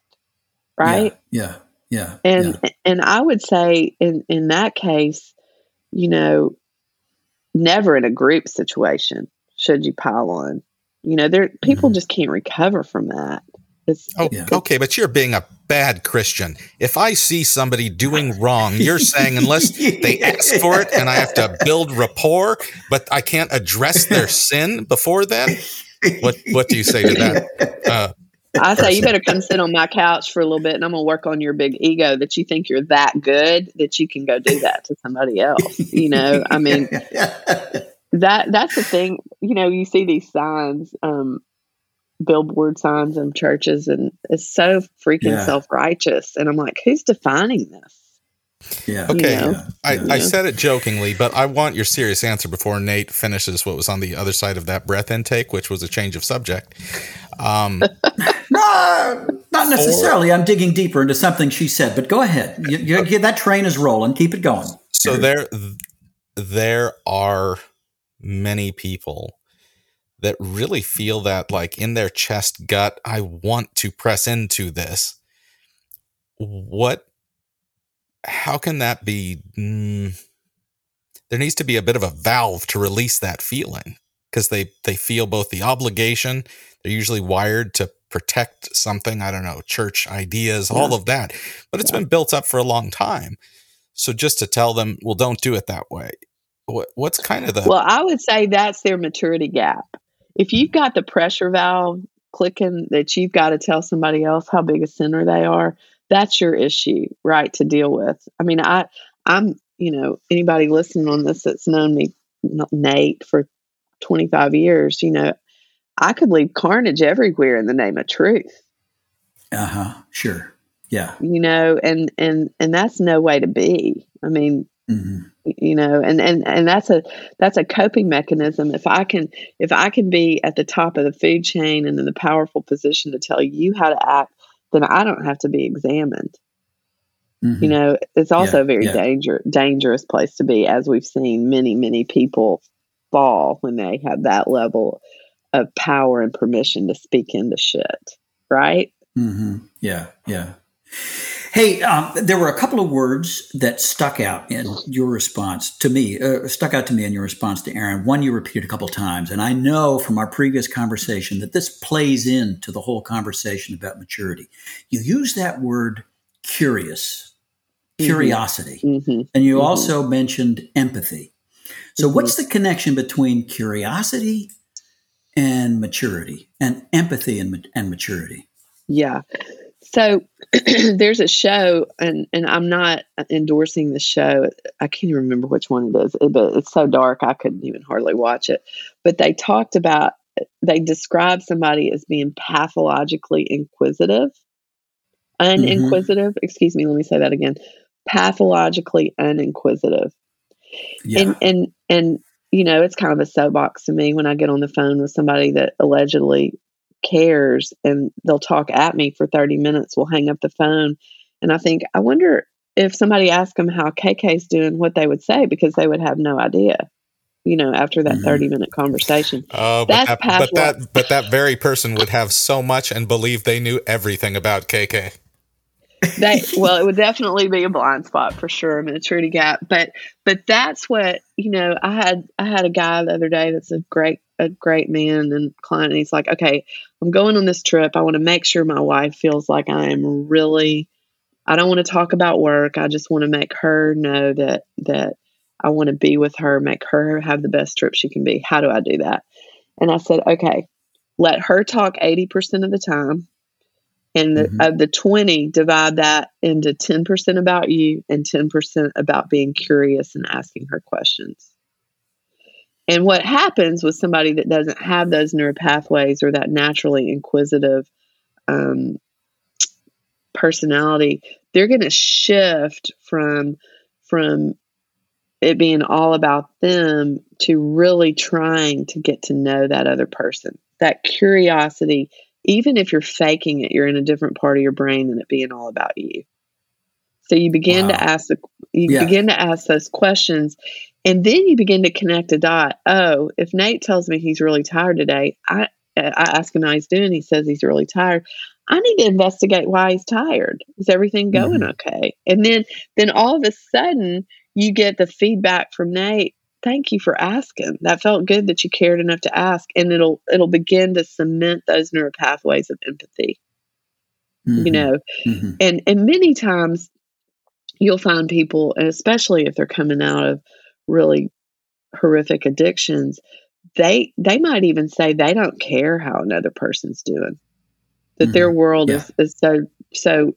Speaker 4: right?
Speaker 2: Yeah. Yeah.
Speaker 4: And
Speaker 2: yeah.
Speaker 4: and I would say in in that case, you know, never in a group situation should you pile on. You know, there people
Speaker 2: Mhm.
Speaker 4: just can't recover from that. It's,
Speaker 3: Oh,
Speaker 2: Yeah.
Speaker 3: okay, but you're being a bad Christian. If I see somebody doing wrong, you're saying unless they <laughs> ask for it and I have to build rapport, but I can't address their sin before then. What What do you say to that? <laughs> Uh,
Speaker 4: I say you better come <laughs> sit on my couch for a little bit and I'm gonna work on your big ego that you think you're that good that you can go do that to somebody else. You know, I mean <laughs> that that's the thing you know you see these signs um billboard signs in churches and it's so freaking
Speaker 2: Yeah.
Speaker 4: self-righteous and i'm like who's defining this
Speaker 2: yeah.
Speaker 3: Okay.
Speaker 4: know?
Speaker 2: Yeah.
Speaker 3: I, I said it jokingly, but I want your serious answer before Nate finishes what was on the other side of that breath intake, which was a change of subject. Um, <laughs>
Speaker 2: No, not necessarily. I'm digging deeper into something she said, but go ahead. You, you, you- that train is rolling. Keep it going.
Speaker 3: so there, there are many people that really feel that, like in their chest gut, I want to press into this. What? How can that be? Mm, there needs to be a bit of a valve to release that feeling because they they feel both the obligation. They're usually wired to protect something. I don't know, church ideas, all of that, but it's been built up for a long time. So just to tell them, well, don't do it that way. What what's kind of the
Speaker 4: well i would say that's their maturity gap if you've got the pressure valve clicking that you've got to tell somebody else how big a sinner they are that's your issue right to deal with i mean i i'm you know anybody listening on this that's known me nate for 25 years you know i could leave carnage everywhere in the name of truth
Speaker 2: Uh huh. Sure. Yeah.
Speaker 4: you know and and and that's no way to be i mean
Speaker 2: hmm
Speaker 4: you know and and and that's a that's a coping mechanism if i can if i can be at the top of the food chain and in the powerful position to tell you how to act then i don't have to be examined you know it's also a very
Speaker 2: Mm-hmm. yeah.
Speaker 4: danger dangerous place to be as we've seen many many people fall when they have that level of power and permission to speak into shit right
Speaker 2: hmm Yeah, yeah. Hey, um, there were a couple of words that stuck out in your response to me, uh, stuck out to me in your response to Aaron. One you repeated a couple of times, and I know from our previous conversation that this plays into the whole conversation about maturity. You use that word curious,
Speaker 4: Mhm.
Speaker 2: curiosity,
Speaker 4: hmm
Speaker 2: and you
Speaker 4: Mhm.
Speaker 2: also mentioned empathy. So,
Speaker 4: Mhm.
Speaker 2: what's the connection between curiosity and maturity, and empathy and, and maturity?
Speaker 4: Yeah. So <clears throat> there's a show, and and I'm not endorsing the show. I can't even remember which one it is, but it's so dark I couldn't even hardly watch it. But they talked about they described somebody as being pathologically inquisitive, uninquisitive. Mm-hmm. Excuse me. Let me say that again. Pathologically uninquisitive
Speaker 2: Yeah.
Speaker 4: and and and you know it's kind of a soapbox to me when i get on the phone with somebody that allegedly cares and they'll talk at me for 30 minutes we'll hang up the phone and i think i wonder if somebody asked them how kk's doing what they would say because they would have no idea you know after that
Speaker 2: Mhm.
Speaker 4: 30 minute conversation
Speaker 3: Oh, but that, but that but that very person would have so much and believe they knew everything about KK.
Speaker 4: They <laughs> well it would definitely be a blind spot for sure a maturity gap. But but that's what you know i had i had a guy the other day that's a great a great man and client and he's like okay i'm going on this trip. I want to make sure my wife feels like i am really i don't want to talk about work. I just want to make her know that that i want to be with her make her have the best trip she can be. How do i do that? And i said okay let her talk 80% of the time and the,
Speaker 2: Mhm.
Speaker 4: of the 20 divide that into 10% about you and 10% about being curious and asking her questions and what happens with somebody that doesn't have those neural pathways or that naturally inquisitive um, personality they're going to shift from from it being all about them to really trying to get to know that other person that curiosity even if you're faking it, you're in a different part of your brain than it being all about you. So you begin
Speaker 2: Wow.
Speaker 4: to ask the you
Speaker 2: Yeah.
Speaker 4: begin to ask those questions, and then you begin to connect a dot. Oh, if Nate tells me he's really tired today, I I ask him how he's doing. He says he's really tired. I need to investigate why he's tired. Is everything going mm-hmm. okay? And then then all of a sudden you get the feedback from Nate. Thank you for asking. That felt good that you cared enough to ask. And it'll it'll begin to cement those neural pathways of empathy. Mm-hmm. You know, mm-hmm. and and many times you'll find people, and especially if they're coming out of really horrific addictions, they they might even say they don't care how another person's doing that mm-hmm. their world yeah. is, is so so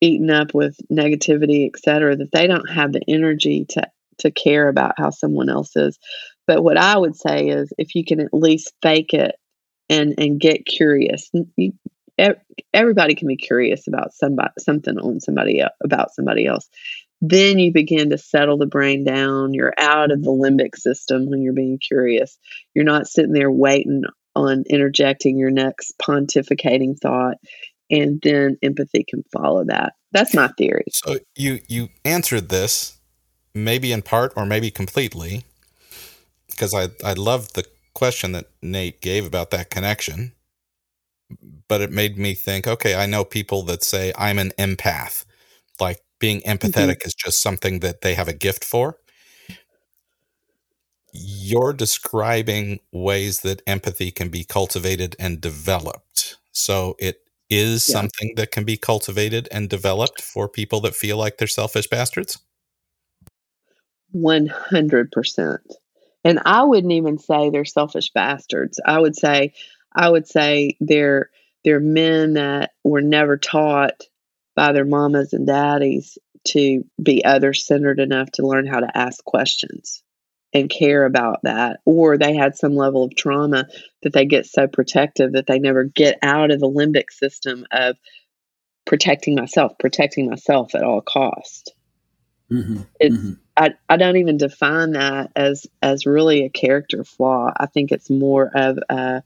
Speaker 4: eaten up with negativity et cetera that they don't have the energy to to care about how someone else is but what i would say is if you can at least fake it and and get curious you, everybody can be curious about somebody something on somebody about somebody else then you begin to settle the brain down. You're out of the limbic system when you're being curious. You're not sitting there waiting on interjecting your next pontificating thought. And then empathy can follow that. That's my theory.
Speaker 3: So you you answered this, maybe in part or maybe completely, because I I love the question that Nate gave about that connection. But it made me think, okay, I know people that say I'm an empath. Like being mm-hmm. empathetic mm-hmm. is just something that they have a gift for. You're describing ways that empathy can be cultivated and developed. So it is yeah. something that can be cultivated and developed for people that feel like they're selfish bastards?
Speaker 4: 100%. And I wouldn't even say they're selfish bastards. I would say I would say they're they're men that were never taught by their mamas and daddies to be other centered enough to learn how to ask questions and care about that or they had some level of trauma that they get so protective that they never get out of the limbic system of protecting myself protecting myself at all cost mm-hmm. it's mm-hmm. I, I don't even define that as as really a character flaw i think it's more of a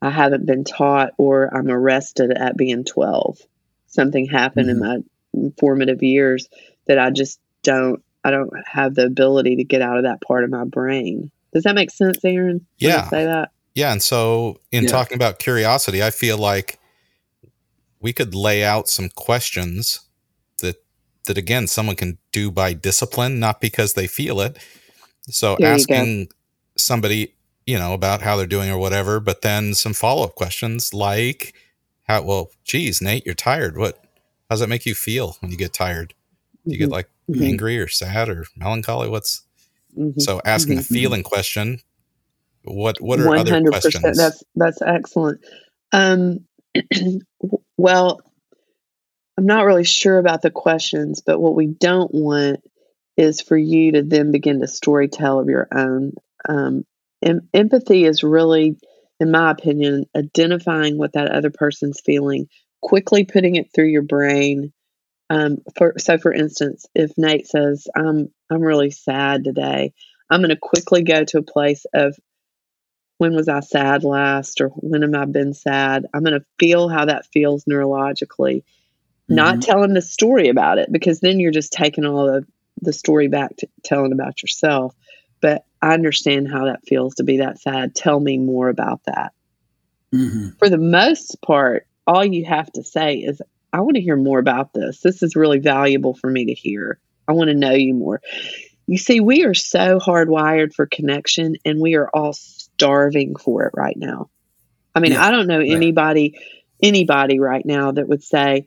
Speaker 4: i haven't been taught or i'm arrested at being 12 something happened mm-hmm. in my formative years that I just don't I don't have the ability to get out of that part of my brain. Does that make sense, Aaron?
Speaker 3: Yeah.
Speaker 4: Say that.
Speaker 3: Yeah, and so in yeah. talking about curiosity, I feel like we could lay out some questions that again someone can do by discipline, not because they feel it. So there asking somebody, you know, about how they're doing or whatever, but then some follow-up questions like how well, geez, Nate, you're tired. What how does that make you feel when you get tired? Do you get mm-hmm. like mm-hmm. angry or sad or melancholy? What's mm-hmm. so asking a mm-hmm. feeling question? What what are 100%, other questions?
Speaker 4: That's that's excellent. Um, <clears throat> well, I'm not really sure about the questions, but what we don't want is for you to then begin to story tell of your own. Um, em- empathy is really in my opinion, identifying what that other person's feeling, quickly putting it through your brain. Um, for so, for instance, if Nate says, "I'm I'm really sad today," I'm going to quickly go to a place of when was I sad last, or when have I been sad? I'm going to feel how that feels neurologically. Mm-hmm. Not tell him the story about it because then you're just taking all the the story back to telling about yourself but I understand how that feels to be that sad. Tell me more about that. Mm-hmm. For the most part, all you have to say is, I want to hear more about this. This is really valuable for me to hear. I want to know you more. You see, we are so hardwired for connection and we are all starving for it right now. I mean, yeah, I don't know right. anybody anybody right now that would say,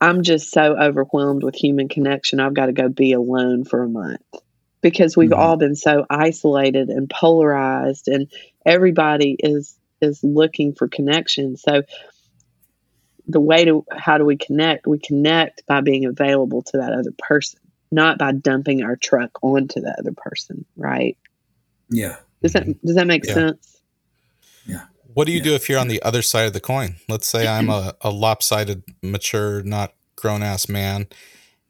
Speaker 4: I'm just so overwhelmed with human connection. I've got to go be alone for a month. Because we've mm-hmm. all been so isolated and polarized and everybody is is looking for connection. So the way to how do we connect? We connect by being available to that other person not by dumping our truck onto the other person right?
Speaker 2: Yeah.
Speaker 4: Does that does that make
Speaker 3: yeah.
Speaker 4: sense?
Speaker 2: Yeah
Speaker 3: what do you
Speaker 2: yeah.
Speaker 3: do if you're on the other side of the coin let's say i'm <clears throat> a, a lopsided mature not grown ass man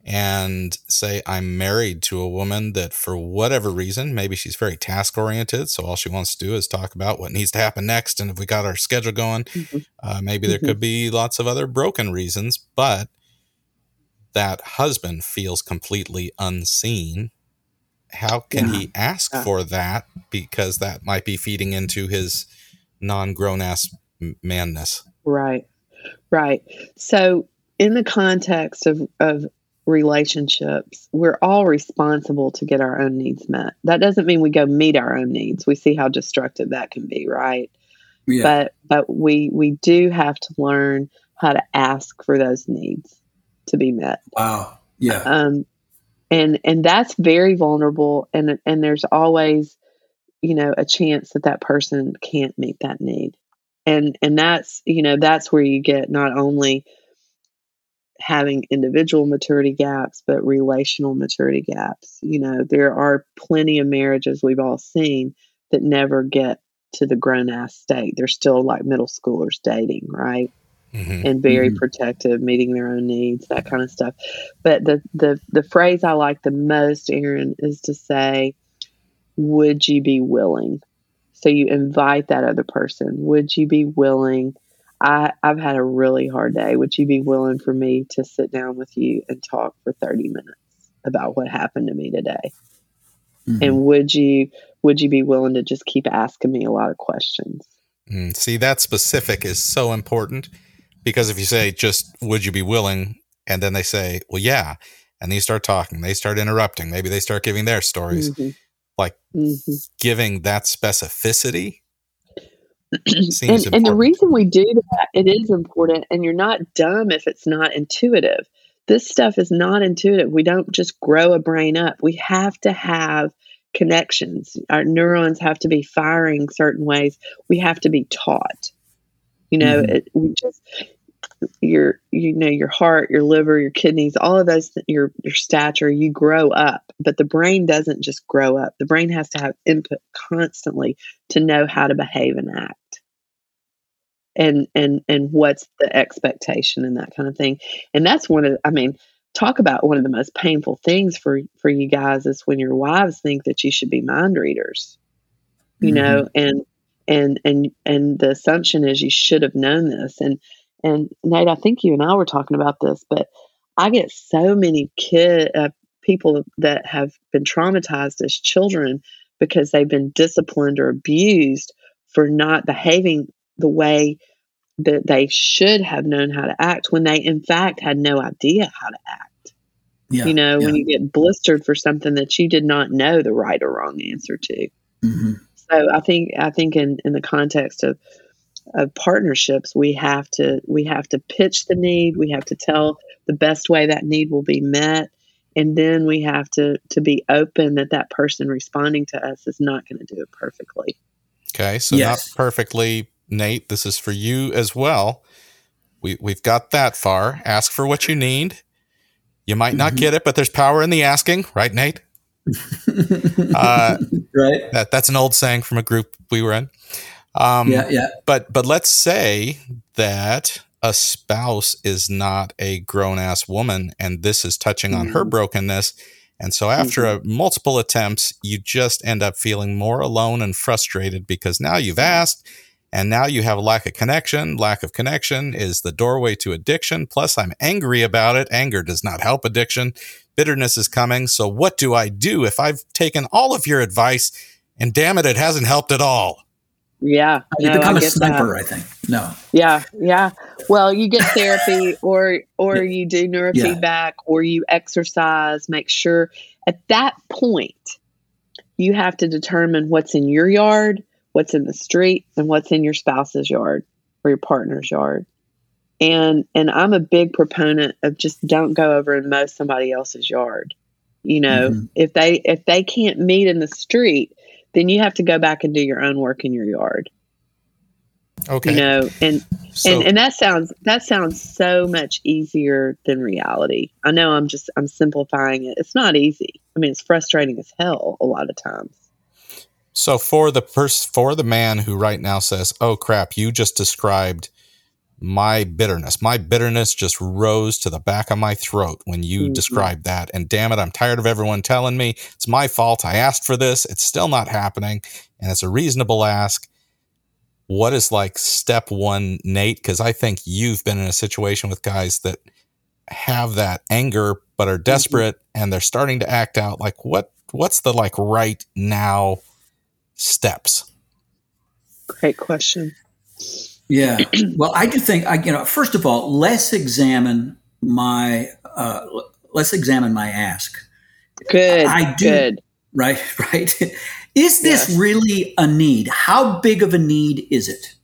Speaker 3: and say I'm married to a woman that, for whatever reason, maybe she's very task oriented. So all she wants to do is talk about what needs to happen next. And if we got our schedule going, mm-hmm. uh, maybe there mm-hmm. could be lots of other broken reasons, but that husband feels completely unseen. How can yeah. he ask yeah. for that? Because that might be feeding into his non grown ass manness.
Speaker 4: Right. Right. So, in the context of, of relationships, we're all responsible to get our own needs met. That doesn't mean we go meet our own needs. We see how destructive that can be, right?
Speaker 2: Yeah.
Speaker 4: But but we we do have to learn how to ask for those needs to be met.
Speaker 2: wow. Yeah.
Speaker 4: Um and and that's very vulnerable and and there's always you know a chance that that person can't meet that need. And and that's you know that's where you get not only having individual maturity gaps, but relational maturity gaps. You know, there are plenty of marriages we've all seen that never get to the grown ass state. They're still like middle schoolers dating, right?
Speaker 3: Mhm.
Speaker 4: And very
Speaker 2: Mhm.
Speaker 4: protective, meeting their own needs, that kind of stuff. But the the the phrase I like the most, Aaron, is to say, "Would you be willing?" So you invite that other person. Would you be willing? I, I've had a really hard day. Would you be willing for me to sit down with you and talk for 30 minutes about what happened to me today?
Speaker 2: Mhm.
Speaker 4: And would you would you be willing to just keep asking me a lot of questions?
Speaker 3: Mm, see, that specific is so important because if you say, just would you be willing? And then they say, well, yeah. And you start talking, they start interrupting. Maybe they start giving their stories.
Speaker 4: Mhm.
Speaker 3: Like
Speaker 4: Mhm.
Speaker 3: giving that specificity
Speaker 4: and, <clears throat>
Speaker 3: seems
Speaker 4: and the reason we do that, it is important, and you're not dumb if it's not intuitive. This stuff is not intuitive. We don't just grow a brain up. We have to have connections. Our neurons have to be firing certain ways. We have to be taught. You know,
Speaker 2: Mhm.
Speaker 4: it, we just your you know your heart, your liver, your kidneys, all of those, your your stature. You grow up, but the brain doesn't just grow up. The brain has to have input constantly to know how to behave and act. And and and what's the expectation and that kind of thing. And that's one of i mean talk about one of the most painful things for for you guys is when your wives think that you should be mind readers. You mm-hmm. know and and and and the assumption is you should have known this. And and nate i think you and i were talking about this but i get so many kid uh, people that have been traumatized as children because they've been disciplined or abused for not behaving the way that they should have known how to act when they in fact had no idea how to act
Speaker 2: yeah.
Speaker 4: you know
Speaker 2: yeah.
Speaker 4: when you get blistered for something that you did not know the right or wrong answer to
Speaker 2: Mhm.
Speaker 4: so i think i think in in the context of of partnerships we have to we have to pitch the need we have to tell the best way that need will be met and then we have to to be open that that person responding to us is not going to do it perfectly
Speaker 3: Okay, so
Speaker 2: Yes.
Speaker 3: not perfectly, Nate. This is for you as well. We we've got that far. Ask for what you need. You might not
Speaker 2: Mhm.
Speaker 3: get it, but there's power in the asking, right, Nate? <laughs> Uh,
Speaker 2: right.
Speaker 3: That that's an old saying from a group we were in. Um,
Speaker 2: yeah. Yeah.
Speaker 3: But but let's say that a spouse is not a grown ass woman, and this is touching on her
Speaker 4: Mhm.
Speaker 3: brokenness. And so after a, multiple attempts, you just end up feeling more alone and frustrated because now you've asked and now you have a lack of connection. Lack of connection is the doorway to addiction. Plus, I'm angry about it. Anger does not help addiction. Bitterness is coming. So, what do I do if I've taken all of your advice and damn it, it hasn't helped at all?
Speaker 4: Yeah
Speaker 2: You
Speaker 4: no,
Speaker 2: become a
Speaker 4: get that.
Speaker 2: sniper, I think. No.
Speaker 4: Yeah, yeah. Well, you get therapy <laughs> or or you do neurofeedback or you exercise, make sure at that point you have to determine what's in your yard, what's in the street, and what's in your spouse's yard or your partner's yard. And and I'm a big proponent of just don't go over and mow somebody else's yard. You know,
Speaker 2: Mhm.
Speaker 4: if they if they can't meet in the street, then you have to go back and do your own work in your yard.
Speaker 3: Okay.
Speaker 4: You know, and
Speaker 3: so,
Speaker 4: and and that sounds that sounds so much easier than reality. I know I'm just I'm simplifying it. It's not easy. I mean, it's frustrating as hell a lot of times.
Speaker 3: So for the pers- for the man who right now says, "Oh crap, you just described my bitterness. My bitterness just rose to the back of my throat when you
Speaker 4: Mhm.
Speaker 3: described that. And damn it, I'm tired of everyone telling me it's my fault. I asked for this. It's still not happening, and it's a reasonable ask." What is like step one, Nate? Because I think you've been in a situation with guys that have that anger but are desperate and they're starting to act out. Like what? What's the like right now steps?
Speaker 4: Great question.
Speaker 2: Yeah. <clears throat> Well, I do think I, you know, first of all, let's examine my uh, let's examine my ask.
Speaker 4: Good.
Speaker 2: I do.
Speaker 4: Good.
Speaker 2: Right. <laughs> Right. Is this
Speaker 4: Yes.
Speaker 2: really a need? How big of a need is it?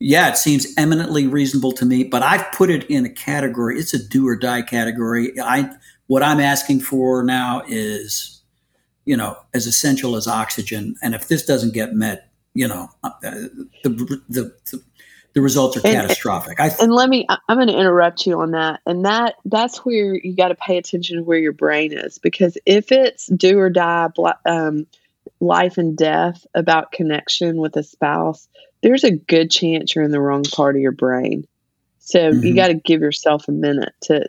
Speaker 2: Yeah, it seems eminently reasonable to me, but I've put it in a category. It's a do or die category. I what I'm asking for now is, you know, as essential as oxygen. And if this doesn't get met, you know, uh, the the the, the results are
Speaker 4: And-
Speaker 2: catastrophic. I
Speaker 4: And let me I'm going to interrupt you on that. And that that's where you got to pay attention to where your brain is because if it's do or die um, life and death about connection with a spouse, there's a good chance you're in the wrong part of your brain. So you
Speaker 2: Mhm.
Speaker 4: got to give yourself a minute to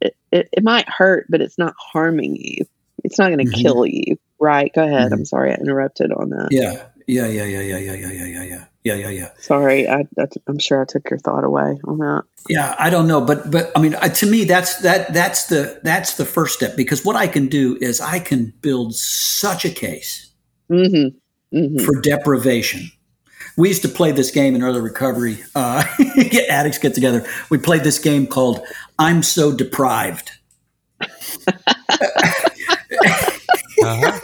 Speaker 4: it, it, it might hurt, but it's not harming you. It's not going to
Speaker 2: Mhm.
Speaker 4: kill you. Right. Go ahead.
Speaker 2: Mhm.
Speaker 4: I'm sorry I interrupted on that.
Speaker 2: yeah, yeah, yeah, yeah, yeah, yeah, yeah, yeah, yeah, yeah, yeah, yeah, yeah.
Speaker 4: Sorry. I, I, I'm sure I took your thought away on that.
Speaker 2: Yeah, I don't know, but but I mean, uh, to me, that's that that's the that's the first step because what I can do is I can build such a case
Speaker 4: Mm-hmm. Mm-hmm.
Speaker 2: for deprivation. We used to play this game in early recovery. Uh, <laughs> get addicts get together. We played this game called "I'm So Deprived," <laughs>
Speaker 3: Uh-huh.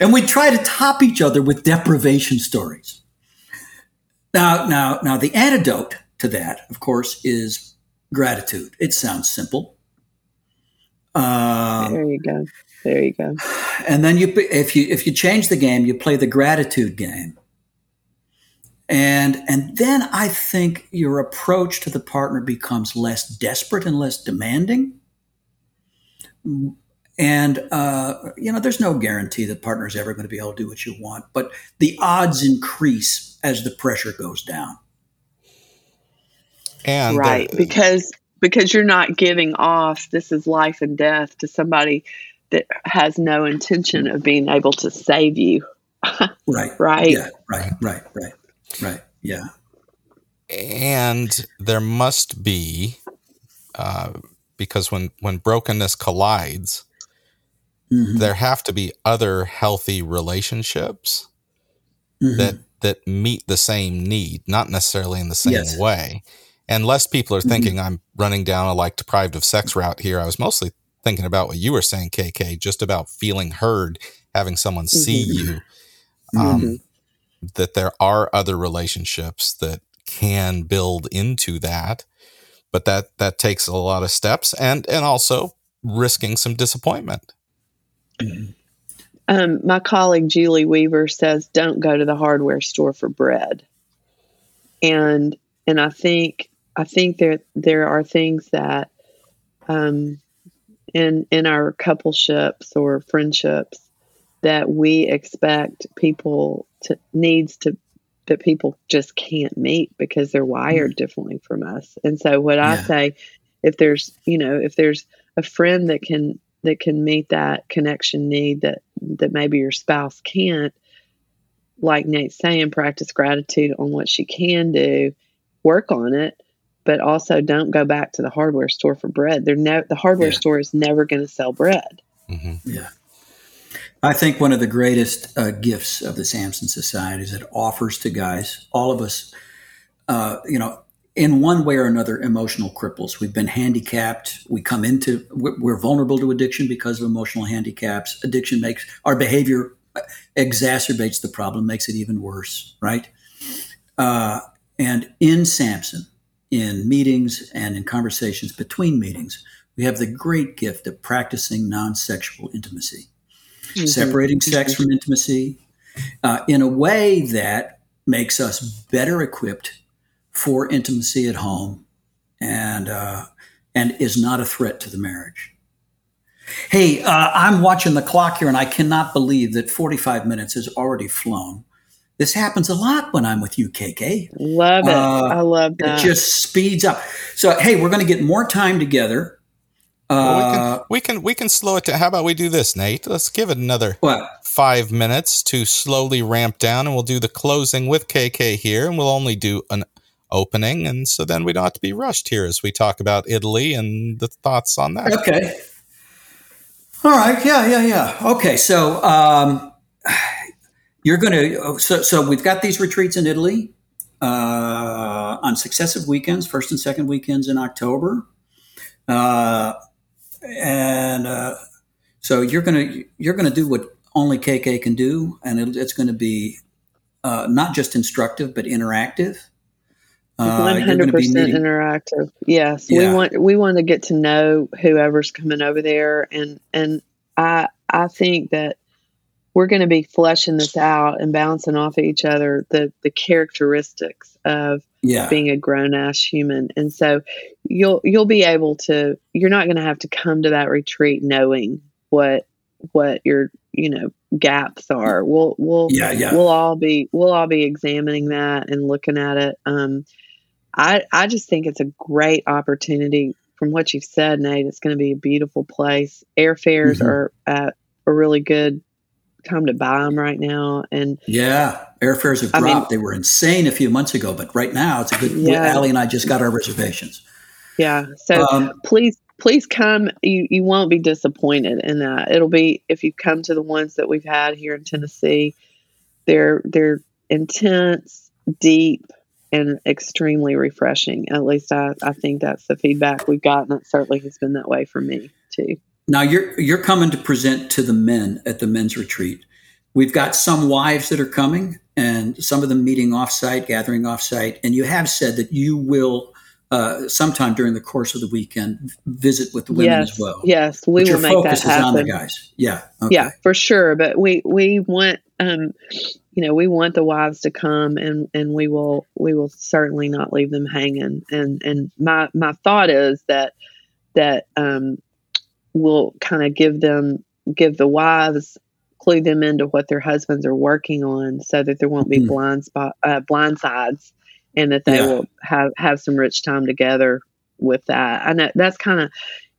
Speaker 2: And we try to top each other with deprivation stories. Now, now, now, the antidote to that, of course, is gratitude. It sounds simple. Um,
Speaker 4: there you go. There you go.
Speaker 2: and then you if you if you change the game you play the gratitude game and and then i think your approach to the partner becomes less desperate and less demanding and uh, you know there's no guarantee that partner's ever going to be able to do what you want but the odds increase as the pressure goes down.
Speaker 3: And
Speaker 4: right
Speaker 3: there-
Speaker 4: because because you're not giving off this is life and death to somebody that has no intention of being able to save you.
Speaker 2: Right. <laughs>
Speaker 4: Right.
Speaker 2: Yeah right right right right yeah.
Speaker 3: And there must be uh, because when when brokenness collides
Speaker 2: Mhm.
Speaker 3: there have to be other healthy relationships
Speaker 2: Mhm.
Speaker 3: that that meet the same need not necessarily in the same
Speaker 2: Yes.
Speaker 3: way and less people are
Speaker 2: Mhm.
Speaker 3: thinking i'm running down a like deprived of sex route here i was mostly thinking about what you were saying kk just about feeling heard having someone see
Speaker 2: Mhm.
Speaker 3: you um,
Speaker 2: Mhm.
Speaker 3: that there are other relationships that can build into that but that that takes a lot of steps and and also risking some disappointment.
Speaker 4: Um, my colleague julie weaver says don't go to the hardware store for bread. And and i think i think there there are things that um, in in our coupleships or friendships that we expect people to needs to that people just can't meet because they're wired differently from us. And so what I say if there's, you know, if there's a friend that can that can meet that connection need that that maybe your spouse can't like Nate's saying practice gratitude on what she can do, work on it, but also don't go back to the hardware store for bread. They're no the hardware
Speaker 2: Yeah.
Speaker 4: store is never going to sell bread.
Speaker 3: hmm
Speaker 2: Yeah. I think one of the greatest uh, gifts of the Samson Society is it offers to guys, all of us, uh, you know, in one way or another, emotional cripples. We've been handicapped. We come into, we're vulnerable to addiction because of emotional handicaps. Addiction makes our behavior exacerbates the problem, makes it even worse, right? Uh, and in Samson, in meetings and in conversations between meetings, we have the great gift of practicing non sexual intimacy separating sex from intimacy uh, in a way that makes us better equipped for intimacy at home and uh, and is not a threat to the marriage. Hey, uh, I'm watching the clock here, and I cannot believe that 45 minutes has already flown. This happens a lot when I'm with you, KK.
Speaker 4: Love it.
Speaker 2: Uh,
Speaker 4: I love
Speaker 2: It
Speaker 4: that.
Speaker 2: just speeds up. So, hey, we're going to get more time together.
Speaker 3: Well, we,
Speaker 2: Uh,
Speaker 3: can, we can we can slow it down. How about we do this, Nate? Let's give it another
Speaker 2: what?
Speaker 3: five minutes to slowly ramp down, and we'll do the closing with KK here, and we'll only do an opening, and so then we don't have to be rushed here as we talk about Italy and the thoughts on that.
Speaker 2: Okay. All right. Yeah. Yeah. Yeah. Okay. So um, you're going to. So so we've got these retreats in Italy. uh, on successive weekends, first and second weekends in October. Uh, and uh, so you're gonna you're gonna do what only KK can do, and it, it's going to be uh, not just instructive but interactive. Uh,
Speaker 4: One hundred percent interactive. Yes,
Speaker 2: Yeah.
Speaker 4: we want we want to get to know whoever's coming over there, and and I I think that we're going to be fleshing this out and bouncing off of each other the the characteristics of
Speaker 2: Yeah,
Speaker 4: being a grown ass human, and so you'll you'll be able to. You're not going to have to come to that retreat knowing what what your you know gaps are. We'll we'll
Speaker 2: yeah, yeah.
Speaker 4: we'll all be we'll all be examining that and looking at it. Um, I I just think it's a great opportunity. From what you've said, Nate, it's going to be a beautiful place. Airfares
Speaker 2: Mhm.
Speaker 4: are at a really good time to buy them right now, and
Speaker 2: Yeah, airfares have
Speaker 4: I mean-
Speaker 2: dropped. they were insane a few months ago, but right now it's a good.
Speaker 4: Yeah.
Speaker 2: Allie and I just got our reservations.
Speaker 4: yeah. So
Speaker 2: Um,
Speaker 4: please please come you you won't be disappointed in that it'll be if you come to the ones that we've had here in tennessee they're they're intense deep and extremely refreshing at least i i think that's the feedback we've gotten it certainly has been that way for me too
Speaker 2: now you're you're coming to present to the men at the men's retreat. We've got some wives that are coming, and some of them meeting offsite, gathering offsite, and you have said that you will. Uh, sometime during the course of the weekend, visit with the women
Speaker 4: yes
Speaker 2: as well.
Speaker 4: yes we will make that
Speaker 2: focus is on the
Speaker 4: happen
Speaker 2: guys. Yeah. Okay.
Speaker 4: yeah for sure but we we want um you know we want the wives to come and and we will we will certainly not leave them hanging and and my my thought is that that um we'll kind of give them give the wives clue them into what their husbands are working on so that there won't be
Speaker 2: Mhm.
Speaker 4: blind spot uh, blind sides and that they
Speaker 2: Yeah.
Speaker 4: will have have some rich time together with that i know that's kind of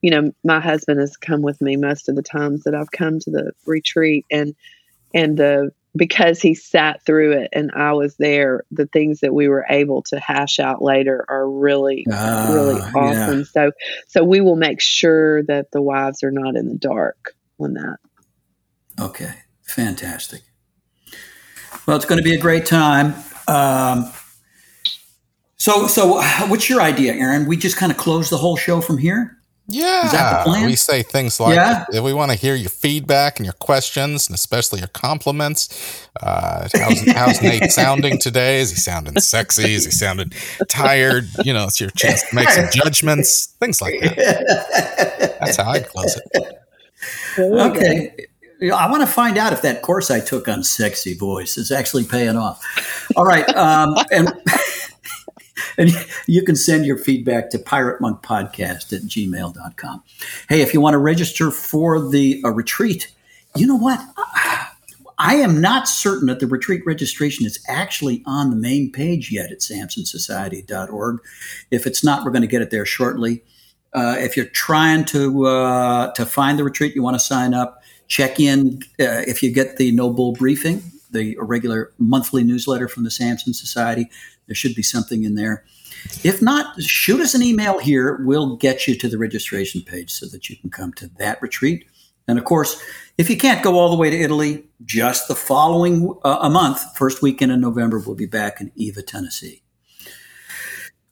Speaker 4: you know my husband has come with me most of the times that i've come to the retreat and and the because he sat through it and i was there the things that we were able to hash out later are really really
Speaker 2: Ah,
Speaker 4: awesome so so we will make sure that the wives are not in the dark on that
Speaker 2: Okay, fantastic. Well, it's going to be a great time. Um, so, so what's your idea, Aaron? We just kind of close the whole show from here.
Speaker 3: Yeah.
Speaker 2: Is that the plan?
Speaker 3: We say things like
Speaker 2: Yeah.
Speaker 3: "If we want to hear your feedback and your questions and especially your compliments. Uh, how's, how's Nate sounding today? Is he sounding sexy? Is he sounding tired? You know, it's your chance to make some judgments, things like that. That's how I'd close it.
Speaker 2: Okay. I want to find out if that course I took on sexy voice is actually paying off. All right. Um, and, <laughs> <laughs> and you can send your feedback to pirate monk podcast at gmail.com. Hey, if you want to register for the uh, retreat, you know what? I am not certain that the retreat registration is actually on the main page yet at samsonsociety.org. If it's not, we're going to get it there shortly. Uh, if you're trying to uh, to find the retreat, you want to sign up. Check in uh, if you get the No Bull briefing, the regular monthly newsletter from the Samson Society. There should be something in there. If not, shoot us an email here. We'll get you to the registration page so that you can come to that retreat. And of course, if you can't go all the way to Italy, just the following uh, a month, first weekend in November, we'll be back in Eva, Tennessee.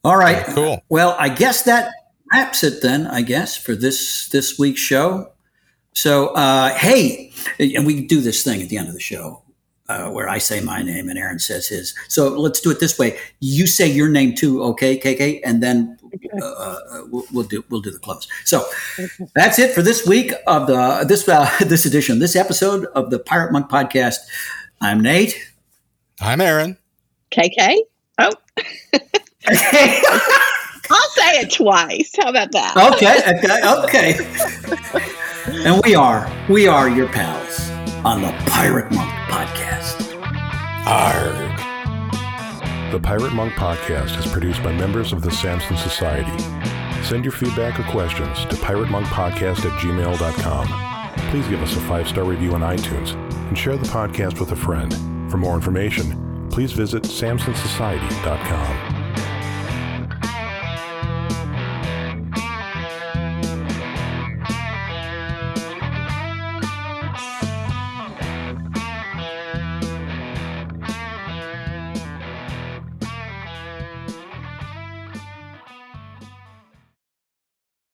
Speaker 2: All right.
Speaker 3: Cool.
Speaker 2: Well, I guess that wraps it then. I guess for this this week's show. So, uh, hey, and we do this thing at the end of the show uh, where I say my name and Aaron says his. So let's do it this way. You say your name too, okay, KK, and then uh, uh, we'll, we'll do we'll do the close. So that's it for this week of the this uh, <laughs> this edition, this episode of the Pirate Monk Podcast. I'm Nate.
Speaker 3: I'm Aaron.
Speaker 4: kk oh <laughs> i'll say it twice how about that
Speaker 2: okay, okay, okay. And we are we are your pals on the Pirate Monk Podcast.
Speaker 3: Arg.
Speaker 1: The Pirate Monk Podcast is produced by members of the Samson Society. Send your feedback or questions to piratemonkpodcast at gmail.com. Please give us a five star review on iTunes and share the podcast with a friend. For more information, please visit samsonsociety.com.